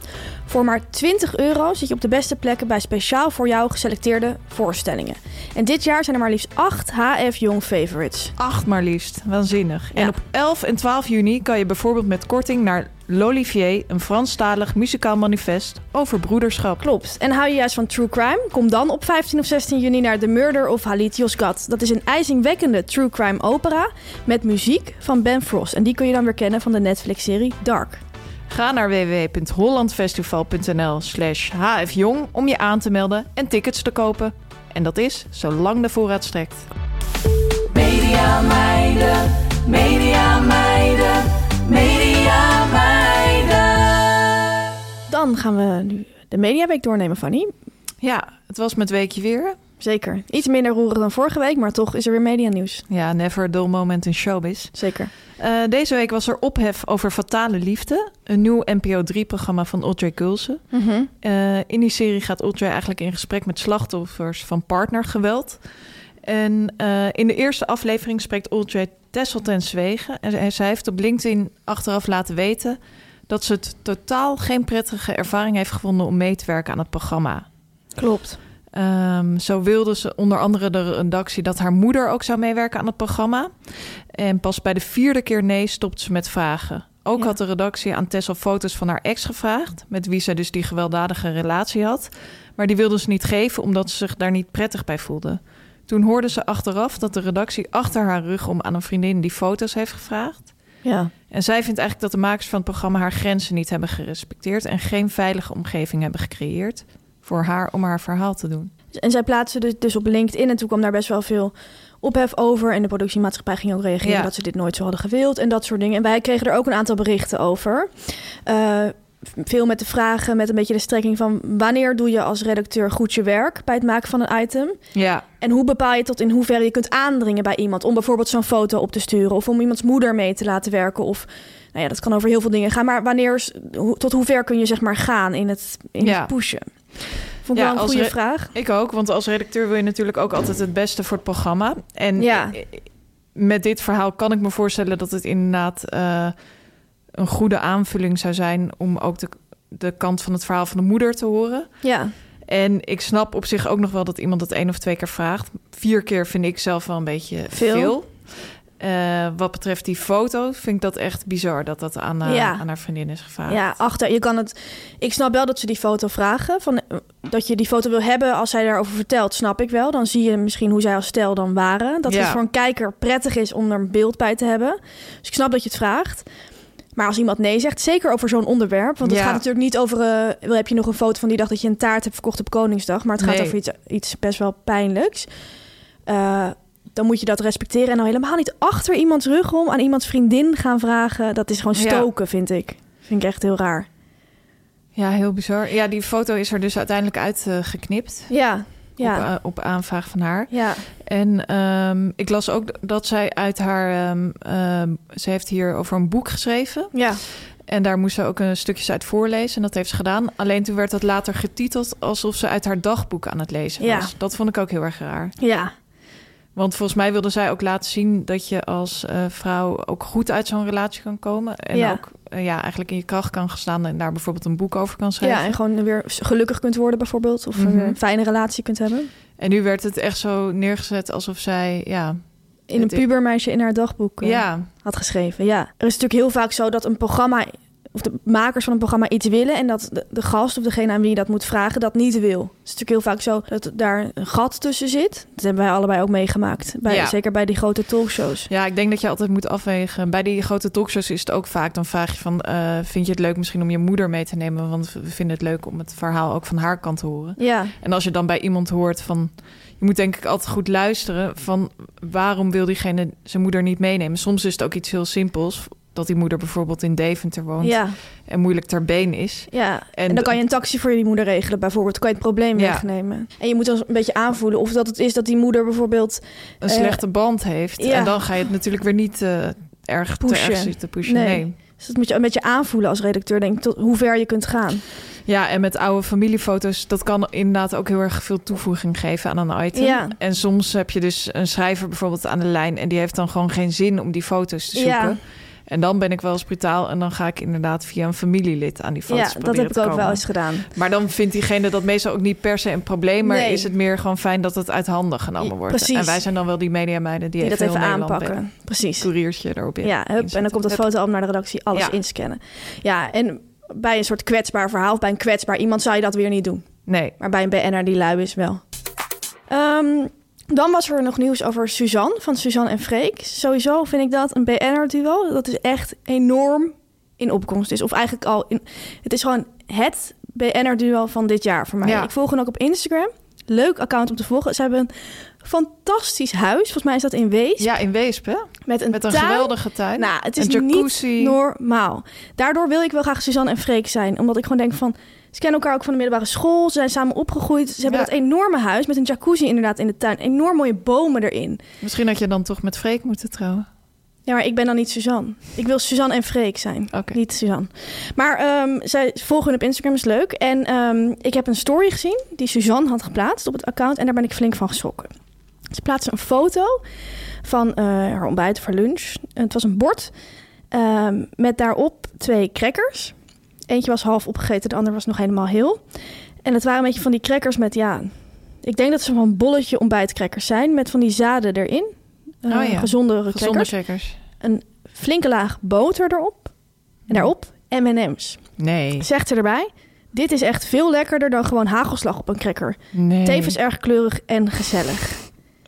Voor maar 20 euro zit je op de beste plekken bij speciaal voor jou geselecteerde voorstellingen. En dit jaar zijn er maar liefst 8 HF Jong favorites. Acht maar liefst. Waanzinnig. En op 11 en 12 juni kan je bijvoorbeeld met korting naar L'Olivier, een Franstalig muzikaal manifest over broederschap. Klopt. En hou je juist van true crime? Kom dan op 15 of 16 juni naar The Murder of Halit Yozgat. Dat is een ijzingwekkende true crime opera met muziek van Ben Frost. En die kun je dan weer kennen van de Netflix-serie Dark. Ga naar www.hollandfestival.nl slash hfjong om je aan te melden en tickets te kopen. En dat is zolang de voorraad strekt. Media meiden, media meiden, Dan gaan we nu de Mediaweek doornemen, Fanny. Ja, het was met weekje weer. Zeker. Iets minder roerig dan vorige week, maar toch is er weer medianieuws. Ja, never a dull moment in showbiz. Zeker. Eh, deze week was er ophef over Fatale Liefde. Een nieuw NPO 3-programma van Audrey Kulse. Eh, in die serie gaat Audrey eigenlijk in gesprek met slachtoffers van partnergeweld. En eh, in de eerste aflevering spreekt Audrey Tessel ten Zwegen. En zij heeft op LinkedIn achteraf laten weten... dat ze het totaal geen prettige ervaring heeft gevonden... om mee te werken aan het programma. Klopt. Ehm, zo wilde ze onder andere de redactie dat haar moeder ook zou meewerken aan het programma. En pas bij de vierde keer nee stopt ze met vragen. Ook Ja. had de redactie aan Tessel foto's van haar ex gevraagd, met wie zij dus die gewelddadige relatie had. Maar die wilde ze niet geven omdat ze zich daar niet prettig bij voelde. Toen hoorde ze achteraf dat de redactie achter haar rug om aan een vriendin die foto's heeft gevraagd. Ja. En zij vindt eigenlijk dat de makers van het programma haar grenzen niet hebben gerespecteerd en geen veilige omgeving hebben gecreëerd voor haar om haar verhaal te doen. En zij plaatste dus, dus op LinkedIn en toen kwam daar best wel veel ophef over. En de productiemaatschappij ging ook reageren Ja. dat ze dit nooit zo hadden gewild en dat soort dingen. En wij kregen er ook een aantal berichten over. Eh, veel met de vragen, met een beetje de strekking van... wanneer doe je als redacteur goed je werk bij het maken van een item? Ja, En hoe bepaal je tot in hoeverre je kunt aandringen bij iemand... om bijvoorbeeld zo'n foto op te sturen... of om iemands moeder mee te laten werken... of nou ja, dat kan over heel veel dingen gaan. Maar wanneer, tot hoe ver kun je zeg maar gaan in het, in Ja. het pushen? Vond ik Ja, wel een goede vraag. Ik ook, want als redacteur wil je natuurlijk ook altijd het beste voor het programma. En Ja. met dit verhaal kan ik me voorstellen dat het inderdaad eh, een goede aanvulling zou zijn om ook de, de kant van het verhaal van de moeder te horen. Ja, En ik snap op zich ook nog wel dat iemand het één of twee keer vraagt. Vier keer vind ik zelf wel een beetje Veel. veel. Eh, wat betreft die foto vind ik dat echt bizar dat dat aan, eh, Ja. aan haar vriendin is gevraagd. Ja, achter. Je kan het. Ik snap wel dat ze die foto vragen. Van, eh, dat je die foto wil hebben als zij daarover vertelt, snap ik wel. Dan zie je misschien hoe zij als stel dan waren. Dat Ja. het voor een kijker prettig is om er een beeld bij te hebben. Dus ik snap dat je het vraagt. Maar als iemand nee zegt, zeker over zo'n onderwerp. Want het Ja. gaat natuurlijk niet over. eh, wel heb je nog een foto van die dag dat je een taart hebt verkocht op Koningsdag. Maar het gaat over iets, iets best wel pijnlijks. Eh, dan moet je dat respecteren. En nou helemaal niet achter iemands rug om aan iemands vriendin gaan vragen. Dat is gewoon Ja. stoken, vind ik. Vind ik echt heel raar. Ja, heel bizar. Ja, die foto is er dus uiteindelijk uitgeknipt. Ja, ja, Op, eh, op aanvraag van haar. ja. En ehm, ik las ook dat zij uit haar... ehm, ehm, ze heeft hier over een boek geschreven. Ja, En daar moest ze ook een stukjes uit voorlezen. En dat heeft ze gedaan. Alleen toen werd dat later getiteld... alsof ze uit haar dagboek aan het lezen Ja. was. Dat vond ik ook heel erg raar. ja, Want volgens mij wilde zij ook laten zien... dat je als eh, vrouw ook goed uit zo'n relatie kan komen. En Ja. ook eh, ja, eigenlijk in je kracht kan gaan staan... en daar bijvoorbeeld een boek over kan schrijven. ja. En gewoon weer gelukkig kunt worden bijvoorbeeld. Of Mhm. een fijne relatie kunt hebben. En nu werd het echt zo neergezet alsof zij... Ja, In een pubermeisje in haar dagboek eh, ja, had geschreven. Ja, er is natuurlijk heel vaak zo dat een programma... of de makers van een programma iets willen... en dat de, de gast of degene aan wie je dat moet vragen dat niet wil. Het is natuurlijk heel vaak zo dat daar een gat tussen zit. Dat hebben wij allebei ook meegemaakt. Bij, Ja. Zeker bij die grote talkshows. Ja, ik denk dat je altijd moet afwegen. Bij die grote talkshows is het ook vaak. Dan vraag je van, eh, vind je het leuk misschien om je moeder mee te nemen? Want we vinden het leuk om het verhaal ook van haar kant te horen. Ja, En als je dan bij iemand hoort van... Je moet denk ik altijd goed luisteren van... waarom wil diegene zijn moeder niet meenemen? Soms is het ook iets heel simpels. Dat die moeder bijvoorbeeld in Deventer woont ja, en moeilijk ter been is. ja. En, En dan kan je een taxi voor je moeder regelen bijvoorbeeld. Kan je het probleem Ja. wegnemen. En je moet dan een beetje aanvoelen of dat het is dat die moeder bijvoorbeeld... Een Eh, slechte band heeft. ja. En dan ga je het natuurlijk weer niet eh, erg te Pushen. erg zitten pushen. Nee. nee. Dus dat moet je een beetje aanvoelen als redacteur, denk ik, tot hoe ver je kunt gaan. Ja, en met oude familiefoto's, dat kan inderdaad ook heel erg veel toevoeging geven aan een item. Ja. En soms heb je dus een schrijver bijvoorbeeld aan de lijn en die heeft dan gewoon geen zin om die foto's te zoeken. Ja. En dan ben ik wel eens brutaal en dan ga ik inderdaad via een familielid aan die foto's ja, dat heb ik ook komen. wel eens gedaan. Maar dan vindt diegene dat meestal ook niet per se een probleem, maar Nee. is het meer gewoon fijn dat het uit handen genomen wordt. precies. En wij zijn dan wel die mediameiden die, Die dat even heel Nederland aanpakken. Precies. Couriertje erop in. Ja, hup, en dan komt dat fotoalbum naar de redactie, alles Ja. inscannen. Ja, en bij een soort kwetsbaar verhaal, of bij een kwetsbaar iemand zou je dat weer niet doen. Nee. Maar bij een BN'er die lui is wel. Ehm, dan was er nog nieuws over Suzanne, van Suzanne en Freek. Sowieso vind ik dat een BN'er-duo, dat is echt enorm in opkomst is. Of eigenlijk al, in, het is gewoon het BN'er-duo van dit jaar voor mij. Ja. Ik volg hen ook op Instagram. Leuk account om te volgen. Ze hebben een fantastisch huis. Volgens mij is dat in Wees. Ja, in Weesp, hè? Met een, Met een tuin. geweldige tuin. Nou, het is niet normaal. Daardoor wil ik wel graag Suzanne en Freek zijn. Omdat ik gewoon denk van... Ze kennen elkaar ook van de middelbare school. Ze zijn samen opgegroeid. Ze hebben Ja. dat enorme huis met een jacuzzi inderdaad in de tuin. Enorm mooie bomen erin. Misschien had je dan toch met Freek moeten trouwen. Ja, maar ik ben dan niet Suzanne. Ik wil Suzanne en Freek zijn. Niet Suzanne. Maar ehm, zij volgen hun op Instagram, is leuk. En ehm, ik heb een story gezien die Suzanne had geplaatst op het account. En daar ben ik flink van geschrokken. Ze plaatste een foto van eh, haar ontbijt voor lunch. En het was een bord ehm, met daarop twee crackers. Eentje was half opgegeten, de ander was nog helemaal heel. En het waren een beetje van die crackers met, ja... Ik denk dat ze van een bolletje ontbijtcrackers zijn... met van die zaden erin. Eh, Oh ja, Gezondere Gezonde crackers. checkers. Een flinke laag boter erop. En daarop M&M's. Nee. Zegt ze erbij... Dit is echt veel lekkerder dan gewoon hagelslag op een cracker. Nee. Tevens erg kleurig en gezellig.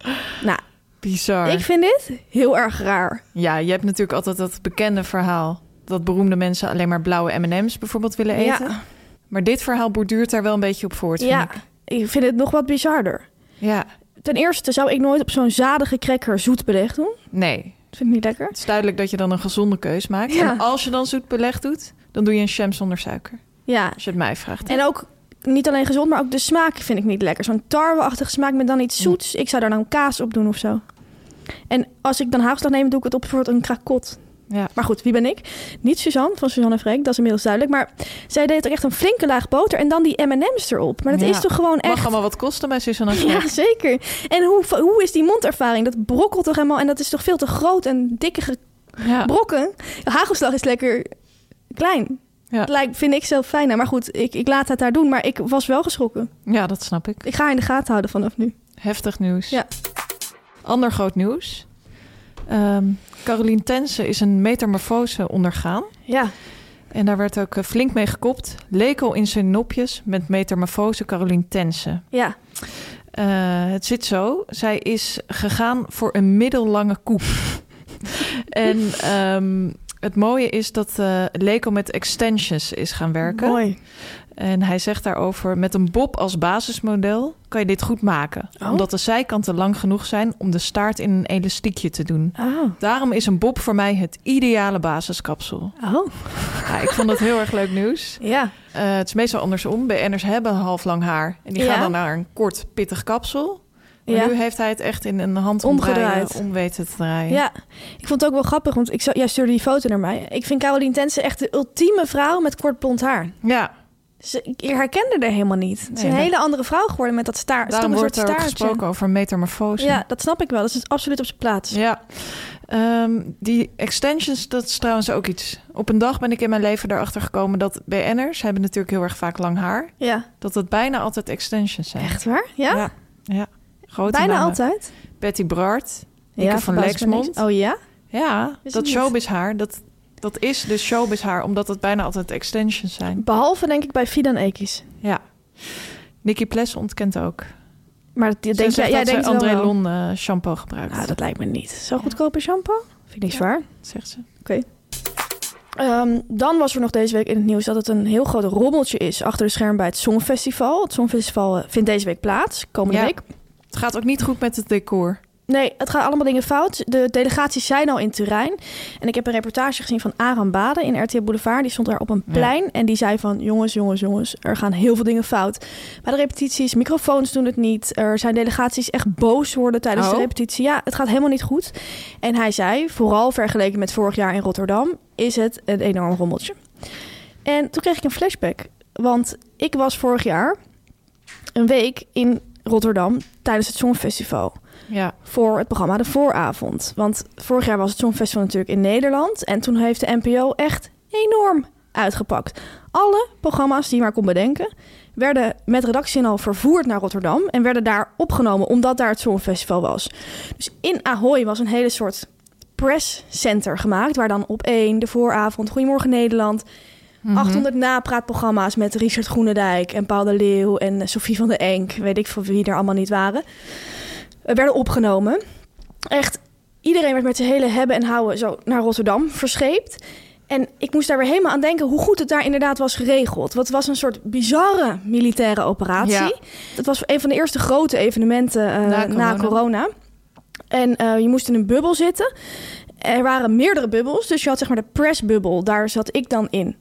Nou, Bizar. ik vind dit heel erg raar. Ja, je hebt natuurlijk altijd dat bekende verhaal... dat beroemde mensen alleen maar blauwe M&M's bijvoorbeeld willen eten. Ja, Maar dit verhaal borduurt daar wel een beetje op voort, vind ja, ik. ik vind het nog wat bizarder. Ja, Ten eerste zou ik nooit op zo'n zadige cracker zoet beleg doen. nee. Dat vind ik niet lekker. Het is duidelijk dat je dan een gezonde keus maakt. Ja. En als je dan zoet beleg doet, dan doe je een jam zonder suiker. Ja, Als je het mij vraagt. en ook niet alleen gezond, maar ook de smaak vind ik niet lekker. Zo'n tarweachtige smaak met dan iets zoets. Ik zou daar dan kaas op doen of zo. En als ik dan hagelslag neem, doe ik het op voor een krakot. Ja. Maar goed, wie ben ik? Niet Suzanne van Suzanne en Freek, dat is inmiddels duidelijk. Maar zij deed ook echt een flinke laag boter en dan die M&M's erop. Maar dat Ja. is toch gewoon Mag echt... allemaal wat kosten bij Susanne en Ja, zeker. En hoe, hoe is die mondervaring? Dat brokkelt toch helemaal... En dat is toch veel te groot en dikke Ja. brokken? Hagelslag is lekker klein. Ja. Lijkt, vind ik zelf fijner. Maar goed, ik, ik laat het daar doen. Maar ik was wel geschrokken. ja, dat snap ik. Ik ga in de gaten houden vanaf nu. Heftig nieuws. Ja. Ander groot nieuws. Ehm Carolien Tense is een metamorfose ondergaan. Ja. En daar werd ook eh, flink mee gekopt. Leek al in zijn nopjes met metamorfose Carolien Tense. Ja. Eh, het zit zo. Zij is gegaan voor een middellange koep. en ehm, het mooie is dat Leko met extensions is gaan werken. Mooi. En hij zegt daarover: met een bob als basismodel kan je dit goed maken. Oh. Omdat de zijkanten lang genoeg zijn om de staart in een elastiekje te doen. Oh. Daarom is een bob voor mij het ideale basiskapsel. Oh. Ja, ik vond dat heel erg leuk nieuws. Ja. Eh, het is meestal andersom. BN'ers hebben half lang haar. En die Ja. gaan dan naar een kort, pittig kapsel. Maar Ja. nu heeft hij het echt in een hand Omgedraaid. om weten te draaien. Ja, ik vond het ook wel grappig, want ik, zou- jij stuurde die foto naar mij. Ik vind Caroline Tense echt de ultieme vrouw met kort blond haar. ja. Ze, ik herkende haar helemaal niet. Het is Nee, een hele andere vrouw geworden met dat staart. Daarom wordt er ook gesproken over metamorfose. Ja, dat snap ik wel. Dat is absoluut op zijn plaats. Ja. Ehm, die extensions, dat is trouwens ook iets. Op een dag ben ik in mijn leven erachter gekomen dat BN'ers hebben natuurlijk heel erg vaak lang haar. Ja. Dat het bijna altijd extensions zijn. Echt waar? Ja? Ja. ja. Grote Bijna namen. altijd? Betty Brard, Nikke van Lexmond. Oh ja? Ja, dat showbiz haar, dat, dat is dus showbiz haar, omdat het bijna altijd extensions zijn. Behalve denk ik bij Fidan Ekis. Ja. Nicky Pless ontkent ook. Maar die, denk jij, jij dat denkt André wel. Lon eh, shampoo gebruikt. Ah, dat lijkt me niet. Zo goedkope shampoo? Vind ik niks waar. zegt ze. Ehm, dan was er nog deze week in het nieuws dat het een heel groot rommeltje is achter de scherm bij het Songfestival. Het Songfestival eh, vindt deze week plaats, komende Ja. week. Het gaat ook niet goed met het decor. Nee, het gaat allemaal dingen fout. De delegaties zijn al in Turijn. En ik heb een reportage gezien van Aram Bade in RTL Boulevard. Die stond daar op een Ja. plein. En die zei van, jongens, jongens, jongens, er gaan heel veel dingen fout. Bij de repetities, microfoons doen het niet. Er zijn delegaties echt boos worden tijdens de Oh. repetitie. Ja, het gaat helemaal niet goed. En hij zei, vooral vergeleken met vorig jaar in Rotterdam, is het een enorm rommeltje. En toen kreeg ik een flashback. Want ik was vorig jaar een week in Rotterdam tijdens het Songfestival Ja. voor het programma De Vooravond. Want vorig jaar was het Songfestival natuurlijk in Nederland. En toen heeft de NPO echt enorm uitgepakt. Alle programma's die je maar kon bedenken... werden met redactie al vervoerd naar Rotterdam... en werden daar opgenomen omdat daar het Songfestival was. Dus in Ahoy was een hele soort presscenter gemaakt... waar dan op één, De Vooravond, Goedemorgen Nederland... Mhm. 800 napraatprogramma's met Richard Groenendijk en Paul de Leeuw en Sofie van de Enk. Weet ik veel wie er allemaal niet waren. Werden opgenomen. Echt, iedereen werd met zijn hele hebben en houden zo naar Rotterdam verscheept. En ik moest daar weer helemaal aan denken hoe goed het daar inderdaad was geregeld. Het was een soort bizarre militaire operatie. Ja. Het was een van de eerste grote evenementen eh, Na na, corona. corona. En eh, je moest in een bubbel zitten. Er waren meerdere bubbels. Dus je had zeg maar de pressbubbel. Daar zat ik dan in.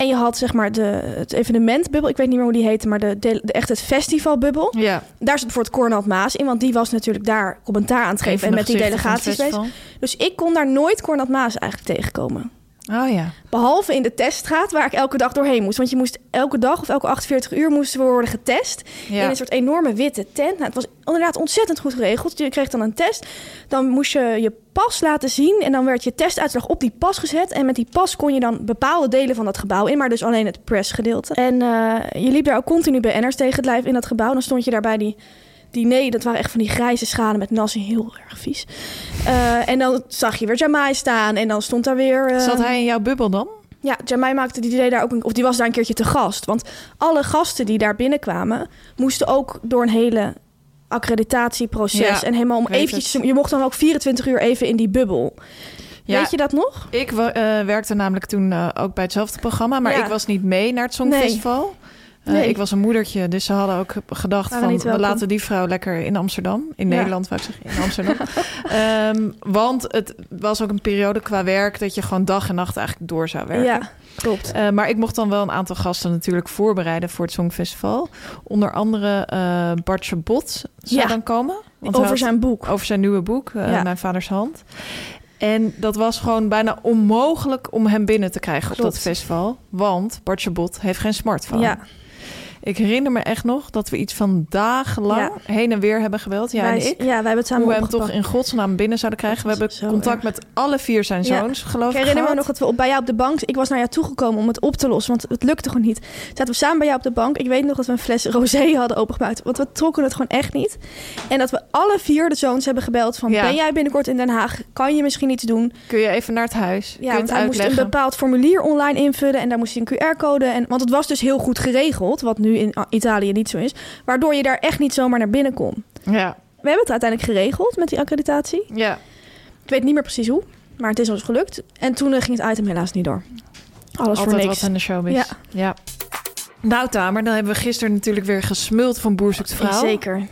En je had zeg maar de, het evenementbubbel. Ik weet niet meer hoe die heette, maar de, de, de echt het festivalbubbel. Ja. Daar zat bijvoorbeeld Cornald Maas in, want die was natuurlijk daar commentaar aan het geven en met die delegaties bezig. Dus ik kon daar nooit Cornald Maas eigenlijk tegenkomen. Oh ja. Behalve in de teststraat, waar ik elke dag doorheen moest. Want je moest elke dag of elke 48 uur moesten we worden getest. Ja. In een soort enorme witte tent. Nou, het was inderdaad ontzettend goed geregeld. Je kreeg dan een test. Dan moest je je pas laten zien. En dan werd je testuitslag op die pas gezet. En met die pas kon je dan bepaalde delen van dat gebouw in. Maar dus alleen het pressgedeelte. En eh, je liep daar ook continu BN'ers tegen het lijf in dat gebouw. Dan stond je daar bij die diner. Dat waren echt van die grijze schalen met nasi. Heel erg vies. Eh, en dan zag je weer Jamai staan. En dan stond daar weer... eh, Zat hij in jouw bubbel dan? ja, Jamai maakte die idee daar ook een, of die was daar een keertje te gast. Want alle gasten die daar binnenkwamen, moesten ook door een hele accreditatieproces. Ja, en helemaal om eventjes, je mocht dan ook 24 uur even in die bubbel. Ja. Weet je dat nog? Ik eh, werkte namelijk toen ook bij hetzelfde programma, maar Ja. ik was niet mee naar het Songfestival. Nee. Ik was een moedertje, dus ze hadden ook gedacht van... we laten die vrouw lekker in Amsterdam. In Ja. Nederland, wou ik zeggen, in Amsterdam. Ehm, want het was ook een periode qua werk... dat je gewoon dag en nacht eigenlijk door zou werken. Ja, klopt. Eh, maar ik mocht dan wel een aantal gasten natuurlijk voorbereiden voor het Songfestival. Onder andere eh Bartje Bot zou Ja. dan komen. Want Over zijn boek. over zijn nieuwe boek, eh, Ja. Mijn Vaders Hand. En dat was gewoon bijna onmogelijk om hem binnen te krijgen op dat festival. Want Bartje Bot heeft geen smartphone. Ja. Ik herinner me echt nog dat we iets van dagenlang Ja. heen en weer hebben gebeld. Jij wij, en ik. Ja, wij hebben het samen Hoe we hem toch in godsnaam binnen zouden krijgen. We hebben contact erg. met alle vier zijn Ja. zoons, geloof Ik ik. herinner me nog dat we op, bij jou op de bank... Ik was naar jou toegekomen om het op te lossen, want het lukte gewoon niet. Zaten we samen bij jou op de bank. Ik weet nog dat we een fles rosé hadden opengebouwd. Want we trokken het gewoon echt niet. En dat we alle vier de zoons hebben gebeld van... Ja. Ben jij binnenkort in Den Haag? Kan je misschien iets doen? Kun je even naar het huis? Ja, want hij moest een bepaald formulier online invullen... en daar moest hij een QR-code... En, want het was dus heel goed geregeld... wat nu in Italië niet zo is... waardoor je daar echt niet zomaar naar binnen kon. Ja, We hebben het uiteindelijk geregeld met die accreditatie. ja. Ik weet niet meer precies hoe, maar het is ons gelukt. En toen eh, ging het item helaas niet door. Alles voor Altijd niks. wat aan de showbiz. Ja. ja. Nou, Tamer, dan hebben we gisteren natuurlijk weer gesmuld van Boer zoekt vrouw. Zeker.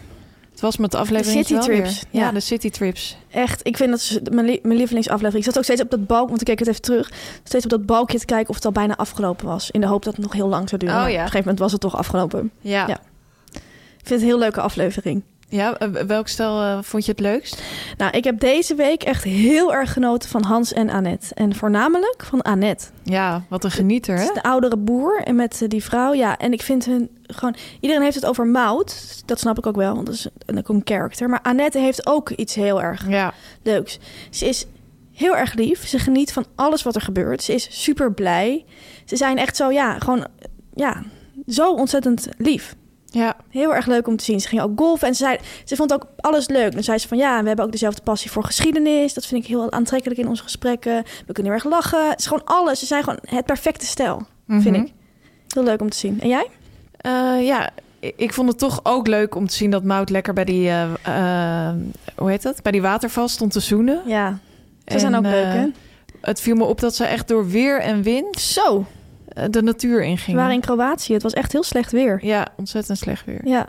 Het was met de aflevering De City wel Trips, weer. Ja, ja. de City Trips. Echt, ik vind dat is mijn, li- mijn lievelingsaflevering. Ik zat ook steeds op dat balk, want ik keek het even terug. Steeds op dat balkje te kijken of het al bijna afgelopen was. In de hoop dat het nog heel lang zou duren. Oh, ja. Op een gegeven moment was het toch afgelopen. Ja. Ja. Ik vind het een heel leuke aflevering. Ja, eh, welk stel eh, vond je het leukst? Nou, ik heb deze week echt heel erg genoten van Hans en Annette. En voornamelijk van Annette. Ja, wat een genieter, Het hè? is de oudere boer en met eh, die vrouw. Ja, en ik vind hun gewoon... Iedereen heeft het over Mout. Dat snap ik ook wel, want dat is een, een character. Maar Annette heeft ook iets heel erg Ja. leuks. Ze is heel erg lief. Ze geniet van alles wat er gebeurt. Ze is super blij. Ze zijn echt zo, ja, gewoon... Ja, zo ontzettend lief. Ja. Heel erg leuk om te zien. Ze ging ook golfen en ze, zei, ze vond ook alles leuk. Dan zei ze van ja, we hebben ook dezelfde passie voor geschiedenis. Dat vind ik heel aantrekkelijk in onze gesprekken. We kunnen heel erg lachen. Het is gewoon alles. Ze zijn gewoon het perfecte stel, vind Mhm. ik. Heel leuk om te zien. En jij? Eh, ja, ik- vond het toch ook leuk om te zien dat Mout lekker bij die, eh, eh, hoe heet dat? Bij die waterval stond te zoenen. Ja, ze En, zijn ook leuk, hè? Het viel me op dat ze echt door weer en wind Zo, de natuur ze ingingen. waren in Kroatië. Het was echt heel slecht weer. Ja, ontzettend slecht weer. Ja,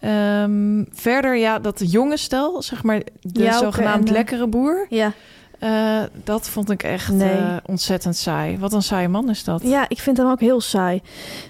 Ehm, verder, ja, dat jonge stel, zeg maar, de Jouke zogenaamd en, eh, lekkere boer. ja. eh, dat vond ik echt Nee. eh, ontzettend saai. Wat een saaie man is dat. ja, ik vind hem ook heel saai.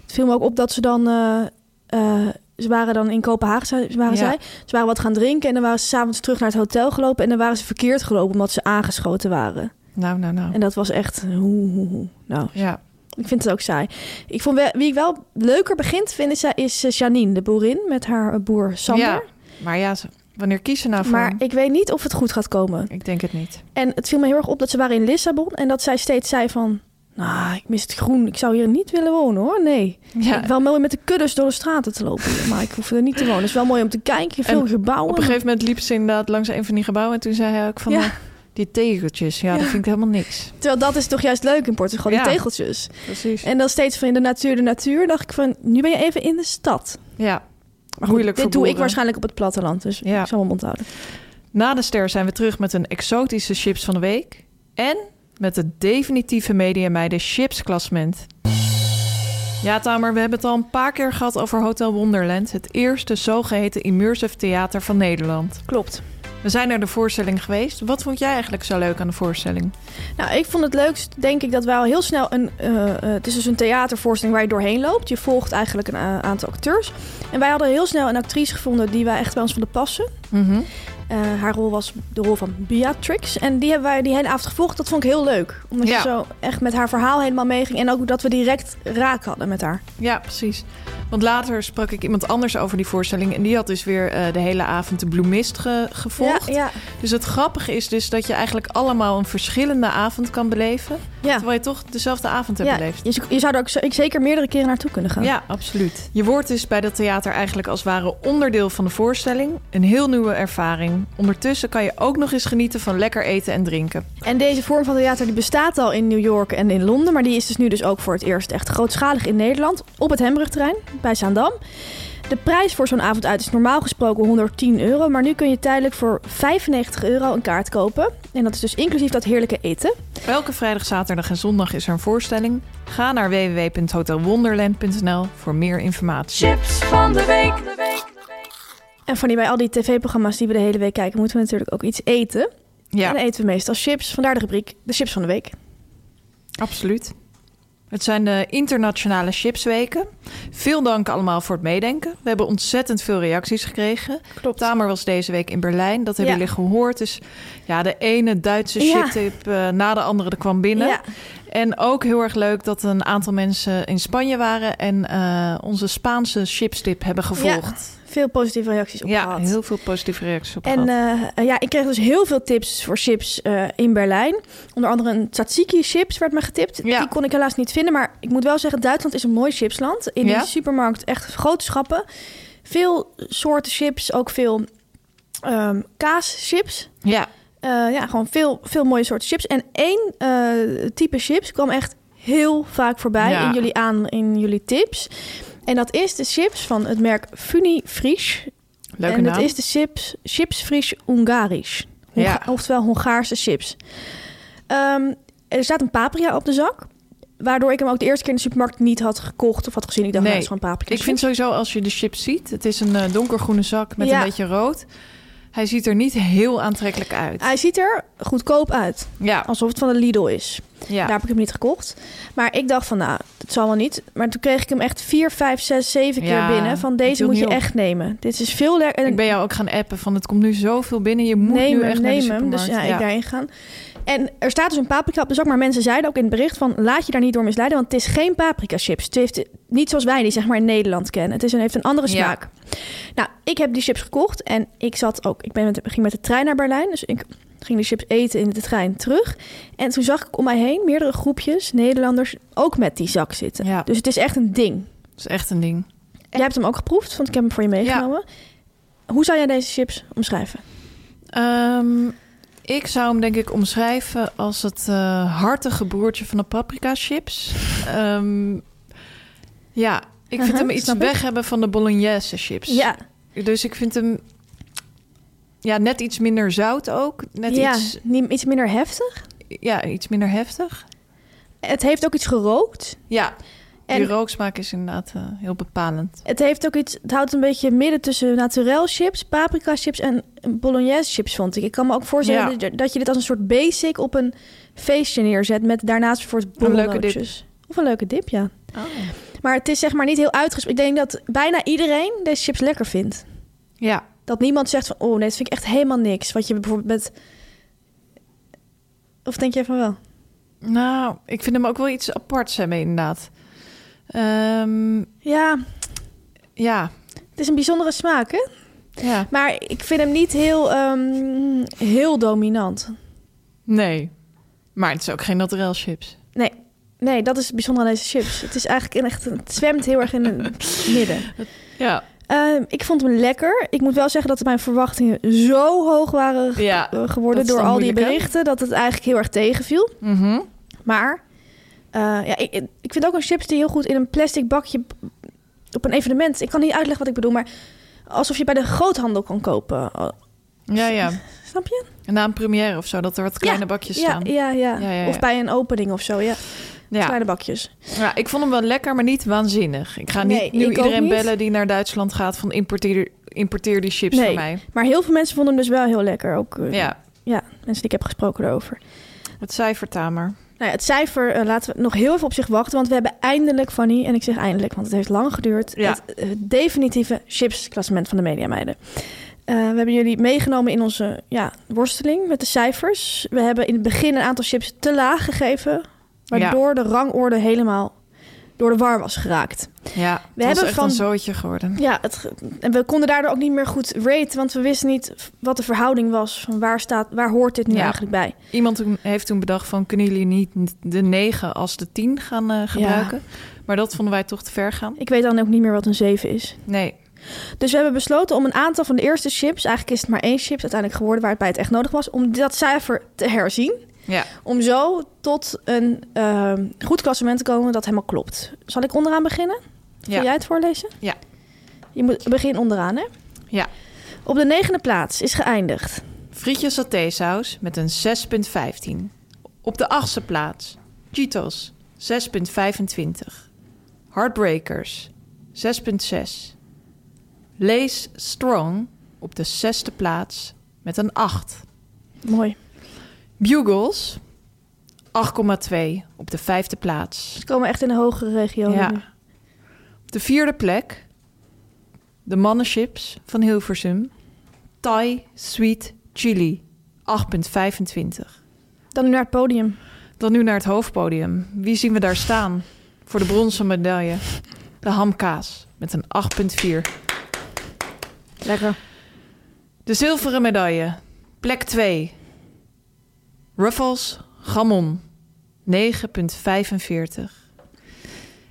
Het viel me ook op dat ze dan... eh, eh, ze waren dan in Kopenhagen, waren Ja. zij. Ze waren wat gaan drinken en dan waren ze s'avonds terug naar het hotel gelopen. En dan waren ze verkeerd gelopen omdat ze aangeschoten waren. Nou, nou, nou. En dat was echt... Hoe, hoe, hoe. Nou, Ja. Ik vind het ook saai. Ik vond wel, wie ik wel leuker begint vinden, is, is eh, Janine, de boerin, met haar eh, boer Sander. ja, maar ja, wanneer kiezen ze nou voor? Maar ik weet niet of het goed gaat komen. Ik denk het niet. En het viel me heel erg op dat ze waren in Lissabon en dat zij steeds zei van... Nou, ik mis het groen. Ik zou hier niet willen wonen hoor. Nee. Ja. Wel mooi met de kuddes door de straten te lopen. Maar ik hoef er niet te wonen. Het is wel mooi om te kijken. Veel En gebouwen. Op een gegeven moment liep ze inderdaad langs een van die gebouwen. En toen zei hij ook van, Ja. Die tegeltjes, ja, dat vind ik helemaal niks. Terwijl dat is toch juist leuk in Portugal, die Ja. tegeltjes. Precies. En dan steeds van in de natuur, de natuur. dacht ik van, nu ben je even in de stad. Ja, Maar goed, Moeilijk dit doe ik waarschijnlijk op het platteland. Dus Ja. ik zal mijn mond houden. na de ster zijn we terug met een exotische chips van de week. En met het definitieve Media Meiden chips klassement. Ja, Tamer, we hebben het al een paar keer gehad over Hotel Wonderland. Het eerste zogeheten immersive theater van Nederland. Klopt. We zijn naar de voorstelling geweest. Wat vond jij eigenlijk zo leuk aan de voorstelling? Nou, ik vond het leukst, denk ik, dat wij al heel snel een... eh, eh, het is dus een theatervoorstelling waar je doorheen loopt. Je volgt eigenlijk een aantal acteurs. En wij hadden heel snel een actrice gevonden die wij echt bij ons vonden passen. Eh, haar rol was de rol van Beatrix. En die hebben wij die hele avond gevolgd. Dat vond ik heel leuk. Omdat Ja. je zo echt met haar verhaal helemaal meeging. En ook dat we direct raak hadden met haar. Ja, precies. Want later sprak ik iemand anders over die voorstelling. En die had dus weer eh, de hele avond de Bloemist ge- gevolgd. Ja, ja. Dus het grappige is dus dat je eigenlijk allemaal een verschillende avond kan beleven. Ja. Terwijl je toch dezelfde avond hebt Ja, beleefd. je, je zou er ook zeker meerdere keren naartoe kunnen gaan. Ja, absoluut. Je wordt dus bij dat theater eigenlijk als het ware onderdeel van de voorstelling. Een heel nieuwe ervaring. Ondertussen kan je ook nog eens genieten van lekker eten en drinken. En deze vorm van theater die bestaat al in New York en in Londen. Maar die is dus nu dus ook voor het eerst echt grootschalig in Nederland. Op het Hembrugterrein bij Zaandam. De prijs voor zo'n avond uit is normaal gesproken 110 euro. Maar nu kun je tijdelijk voor 95 euro een kaart kopen. En dat is dus inclusief dat heerlijke eten. Elke vrijdag, zaterdag en zondag is er een voorstelling. Ga naar www.hotelwonderland.nl voor meer informatie. Chips van de week. En van die bij al die tv-programma's die we de hele week kijken, moeten we natuurlijk ook iets eten. Ja. En dan eten we meestal chips. Vandaar de rubriek de chips van de week. Absoluut. Het zijn de internationale chipsweken. Veel dank allemaal voor het meedenken. We hebben ontzettend veel reacties gekregen. Klopt. Tamer was deze week in Berlijn. Dat hebben Ja. jullie gehoord. Dus ja, de ene Duitse Ja. chiptip eh, na de andere er kwam binnen. Ja. En ook heel erg leuk dat een aantal mensen in Spanje waren... en eh, onze Spaanse chipstip hebben gevolgd. Veel positieve reacties op Ja, gehad. heel veel positieve reacties op En gehad. eh, ja, ik kreeg dus heel veel tips voor chips eh, in Berlijn. Onder andere een tzatziki chips werd me getipt. Ja. Die kon ik helaas niet vinden. Maar ik moet wel zeggen, Duitsland is een mooi chipsland. In Ja? de supermarkt echt grote schappen. Veel soorten chips, ook veel ehm kaaschips. Ja, Eh, ja, gewoon veel, veel mooie soorten chips. En één eh, type chips kwam echt heel vaak voorbij Ja. in, jullie aan, in jullie tips. En dat is de chips van het merk Funi Frisch. leuke en naam. dat is de chips, chips Frisch Ungarisch. Honga- Ja. Oftewel Hongaarse chips. Ehm, er staat een paprika op de zak. Waardoor ik hem ook de eerste keer in de supermarkt niet had gekocht of had gezien. Ik dacht, Nee, nou, dat is gewoon paprika Ik vind sowieso als je de chips ziet... het is een eh, donkergroene zak met Ja. een beetje rood. Hij ziet er niet heel aantrekkelijk uit. Hij ziet er goedkoop uit. Ja, Alsof het van de Lidl is. ja. Daar heb ik hem niet gekocht. Maar ik dacht van, nou, het zal wel niet. Maar toen kreeg ik hem echt vier, vijf, zes, zeven Ja, keer binnen. Van deze moet je op. echt nemen. Dit is veel lekker. Ik ben jou ook gaan appen van het komt nu zoveel binnen. Je moet neem nu hem, echt naar de neem hem. supermarkt. Dus ja, ik daarheen gaan. En er staat dus een paprika op de zak. Maar mensen zeiden ook in het bericht van... laat je daar niet door misleiden. Want het is geen paprika chips. Het heeft niet zoals wij die zeg maar in Nederland kennen. Het is een, heeft een andere Ja. smaak. Nou, ik heb die chips gekocht. En ik zat ook... Ik ben met, ging met de trein naar Berlijn. Dus ik ging de chips eten in de trein terug. En toen zag ik om mij heen meerdere groepjes Nederlanders... ook met die zak zitten. Ja. Dus het is echt een ding. Dat is echt een ding. Jij hebt hem ook geproefd, want ik heb hem voor je meegenomen. Hoe zou jij deze chips omschrijven? Ehm, ik zou hem denk ik omschrijven als het eh, hartige broertje van de paprika chips. Ehm, ja, ik vind hem iets ik. weg hebben van de bolognese chips. Ja, Dus ik vind hem ja, net iets minder zout ook. Net ja iets, niet, iets minder heftig. ja, iets minder heftig. Het heeft ook iets gerookt. Ja, die En- rooksmaak is inderdaad eh, heel bepalend. Het heeft ook iets. Het houdt een beetje midden tussen naturel chips, paprika chips en bolognese chips, vond ik. Ik kan me ook voorstellen Ja. dat- je dit als een soort basic op een feestje neerzet met daarnaast voor het Een leuke dip. bolnootjes. Of een leuke dip, ja. Maar het is zeg maar niet heel uitgesproken. Ik denk dat bijna iedereen deze chips lekker vindt. Ja, Dat niemand zegt van, oh nee, dat vind ik echt helemaal niks. Wat je bijvoorbeeld met... Of denk jij van wel? nou, ik vind hem ook wel iets aparts hebben inderdaad. Ehm, Ja, ja, het is een bijzondere smaak, hè? ja. Maar ik vind hem niet heel, ehm, heel dominant. Nee. Maar het is ook geen naturel chips. Nee, nee, dat is het bijzonder aan deze chips. Het is eigenlijk een echt, het zwemt heel erg in het midden. Ja. Ehm, ik vond hem lekker. Ik moet wel zeggen dat mijn verwachtingen zo hoog waren ge- Ja, eh, geworden door al die moeilijk, berichten dat het eigenlijk heel erg tegenviel. Mhm. Maar eh, ja, ik, ik vind ook een chips die heel goed in een plastic bakje op een evenement. Ik kan niet uitleggen wat ik bedoel, maar alsof je bij de groothandel kan kopen. Oh, Ja, ja. Snap je? Na een première of zo, dat er wat kleine bakjes staan. ja, ja, Ja. Of bij een opening of zo, ja. Ja. Kleine bakjes. Ja, ik vond hem wel lekker, maar niet waanzinnig. Ik ga niet Nee, nu iedereen niet. bellen die naar Duitsland gaat van importeer, importeer die chips Nee. voor mij. Maar heel veel mensen vonden hem dus wel heel lekker. Ook eh, Ja, ja, mensen die ik heb gesproken erover. het cijfer Tamer. Nou ja, het cijfer eh, laten we nog heel even op zich wachten. Want we hebben eindelijk, Fanny, en ik zeg eindelijk, want het heeft lang geduurd... Ja. het eh, definitieve chipsklassement van de Mediameiden. Eh, we hebben jullie meegenomen in onze ja, worsteling met de cijfers. We hebben in het begin een aantal chips te laag gegeven, waardoor de rangorde helemaal door de war was geraakt. Ja, We was hebben echt van- een zootje geworden. Ja, het, en we konden daardoor ook niet meer goed raten, want we wisten niet wat de verhouding was. Van waar, staat, waar hoort dit nu Ja. eigenlijk bij? Iemand toen, heeft toen bedacht van... kunnen jullie niet de 9 als de 10 gaan eh, gebruiken? Maar dat vonden wij toch te ver gaan. Ik weet dan ook niet meer wat een 7 is. Nee. Dus we hebben besloten om een aantal van de eerste chips, eigenlijk is het maar één chip uiteindelijk geworden waar het bij het echt nodig was, om dat cijfer te herzien. Ja. Om zo tot een ehm, goed klassement te komen dat helemaal klopt. Zal ik onderaan beginnen? Wil Ja. jij het voorlezen? Ja. Je moet begin onderaan, hè? Ja. Op de negende plaats is geëindigd. Frietje satésaus met een 6,15. Op de achtste plaats Cheetos 6,25. Heartbreakers 6,6. Lays Strong op de zesde plaats met een 8. Mooi. Bugles 8,2 op de vijfde plaats. Ze komen echt in de hogere regio. Ja. nu. Op de vierde plek de mannenchips van Hilversum. Thai Sweet Chili 8,25. Dan nu naar het podium. Dan nu naar het hoofdpodium. Wie zien we daar staan voor de bronzen medaille? De hamkaas met een 8,4. Lekker. De zilveren medaille, plek 2. Ruffles Gamon, 9,45.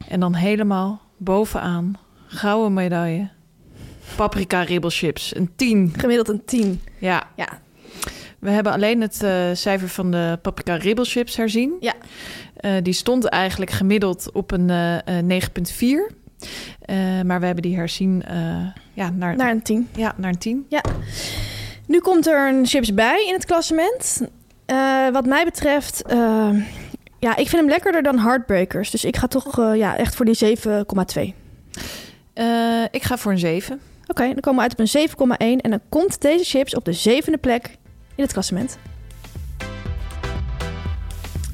En dan helemaal bovenaan, gouden medaille. Paprika ribbelchips, een 10. Gemiddeld een 10. Ja. Ja. We hebben alleen het eh, cijfer van de paprika ribbelchips herzien. Ja. Eh, die stond eigenlijk gemiddeld op een eh, eh, 9,4. Eh, maar we hebben die herzien ja, naar, Naar een 10. ja, naar een 10. Ja. Nu komt er een chips bij in het klassement. Eh, wat mij betreft, eh, ja, ik vind hem lekkerder dan Heartbreakers. Dus ik ga toch eh, ja, echt voor die 7,2. Eh, ik ga voor een 7. Oké, dan komen we uit op een 7,1. En dan komt deze chips op de zevende plek in het klassement.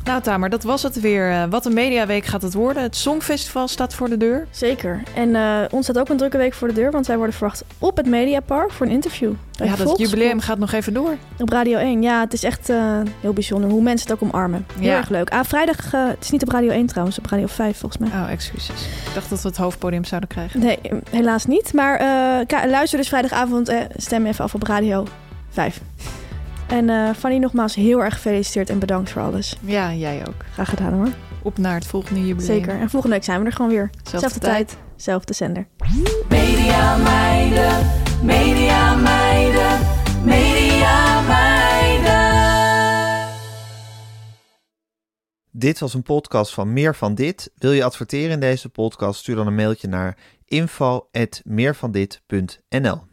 Nou Tamer, dat was het weer. Eh, wat een mediaweek gaat het worden. Het Songfestival staat voor de deur. Zeker. En eh, ons staat ook een drukke week voor de deur. Want wij worden verwacht op het Mediapark voor een interview. Ja, dat jubileum gaat nog even door. Op Radio 1. Ja, het is echt eh, heel bijzonder hoe mensen het ook omarmen. Heel Ja. erg leuk. Ah, vrijdag, het is niet op Radio 1 trouwens, op Radio 5 volgens mij. Oh, excuses. Ik dacht dat we het hoofdpodium zouden krijgen. Nee, helaas niet. Maar luister dus vrijdagavond, eh, stem even af op Radio 5. En eh Fanny, nogmaals heel erg gefeliciteerd en bedankt voor alles. Ja, jij ook. Graag gedaan hoor. Op naar het volgende jubileum. Zeker. En volgende week zijn we er gewoon weer. Zelfde, tijd. tijd. zelfde zender. Media meiden, media meiden, media meiden. Dit was een podcast van Meer van Dit. Wil je adverteren in deze podcast? Stuur dan een mailtje naar info@meervandit.nl.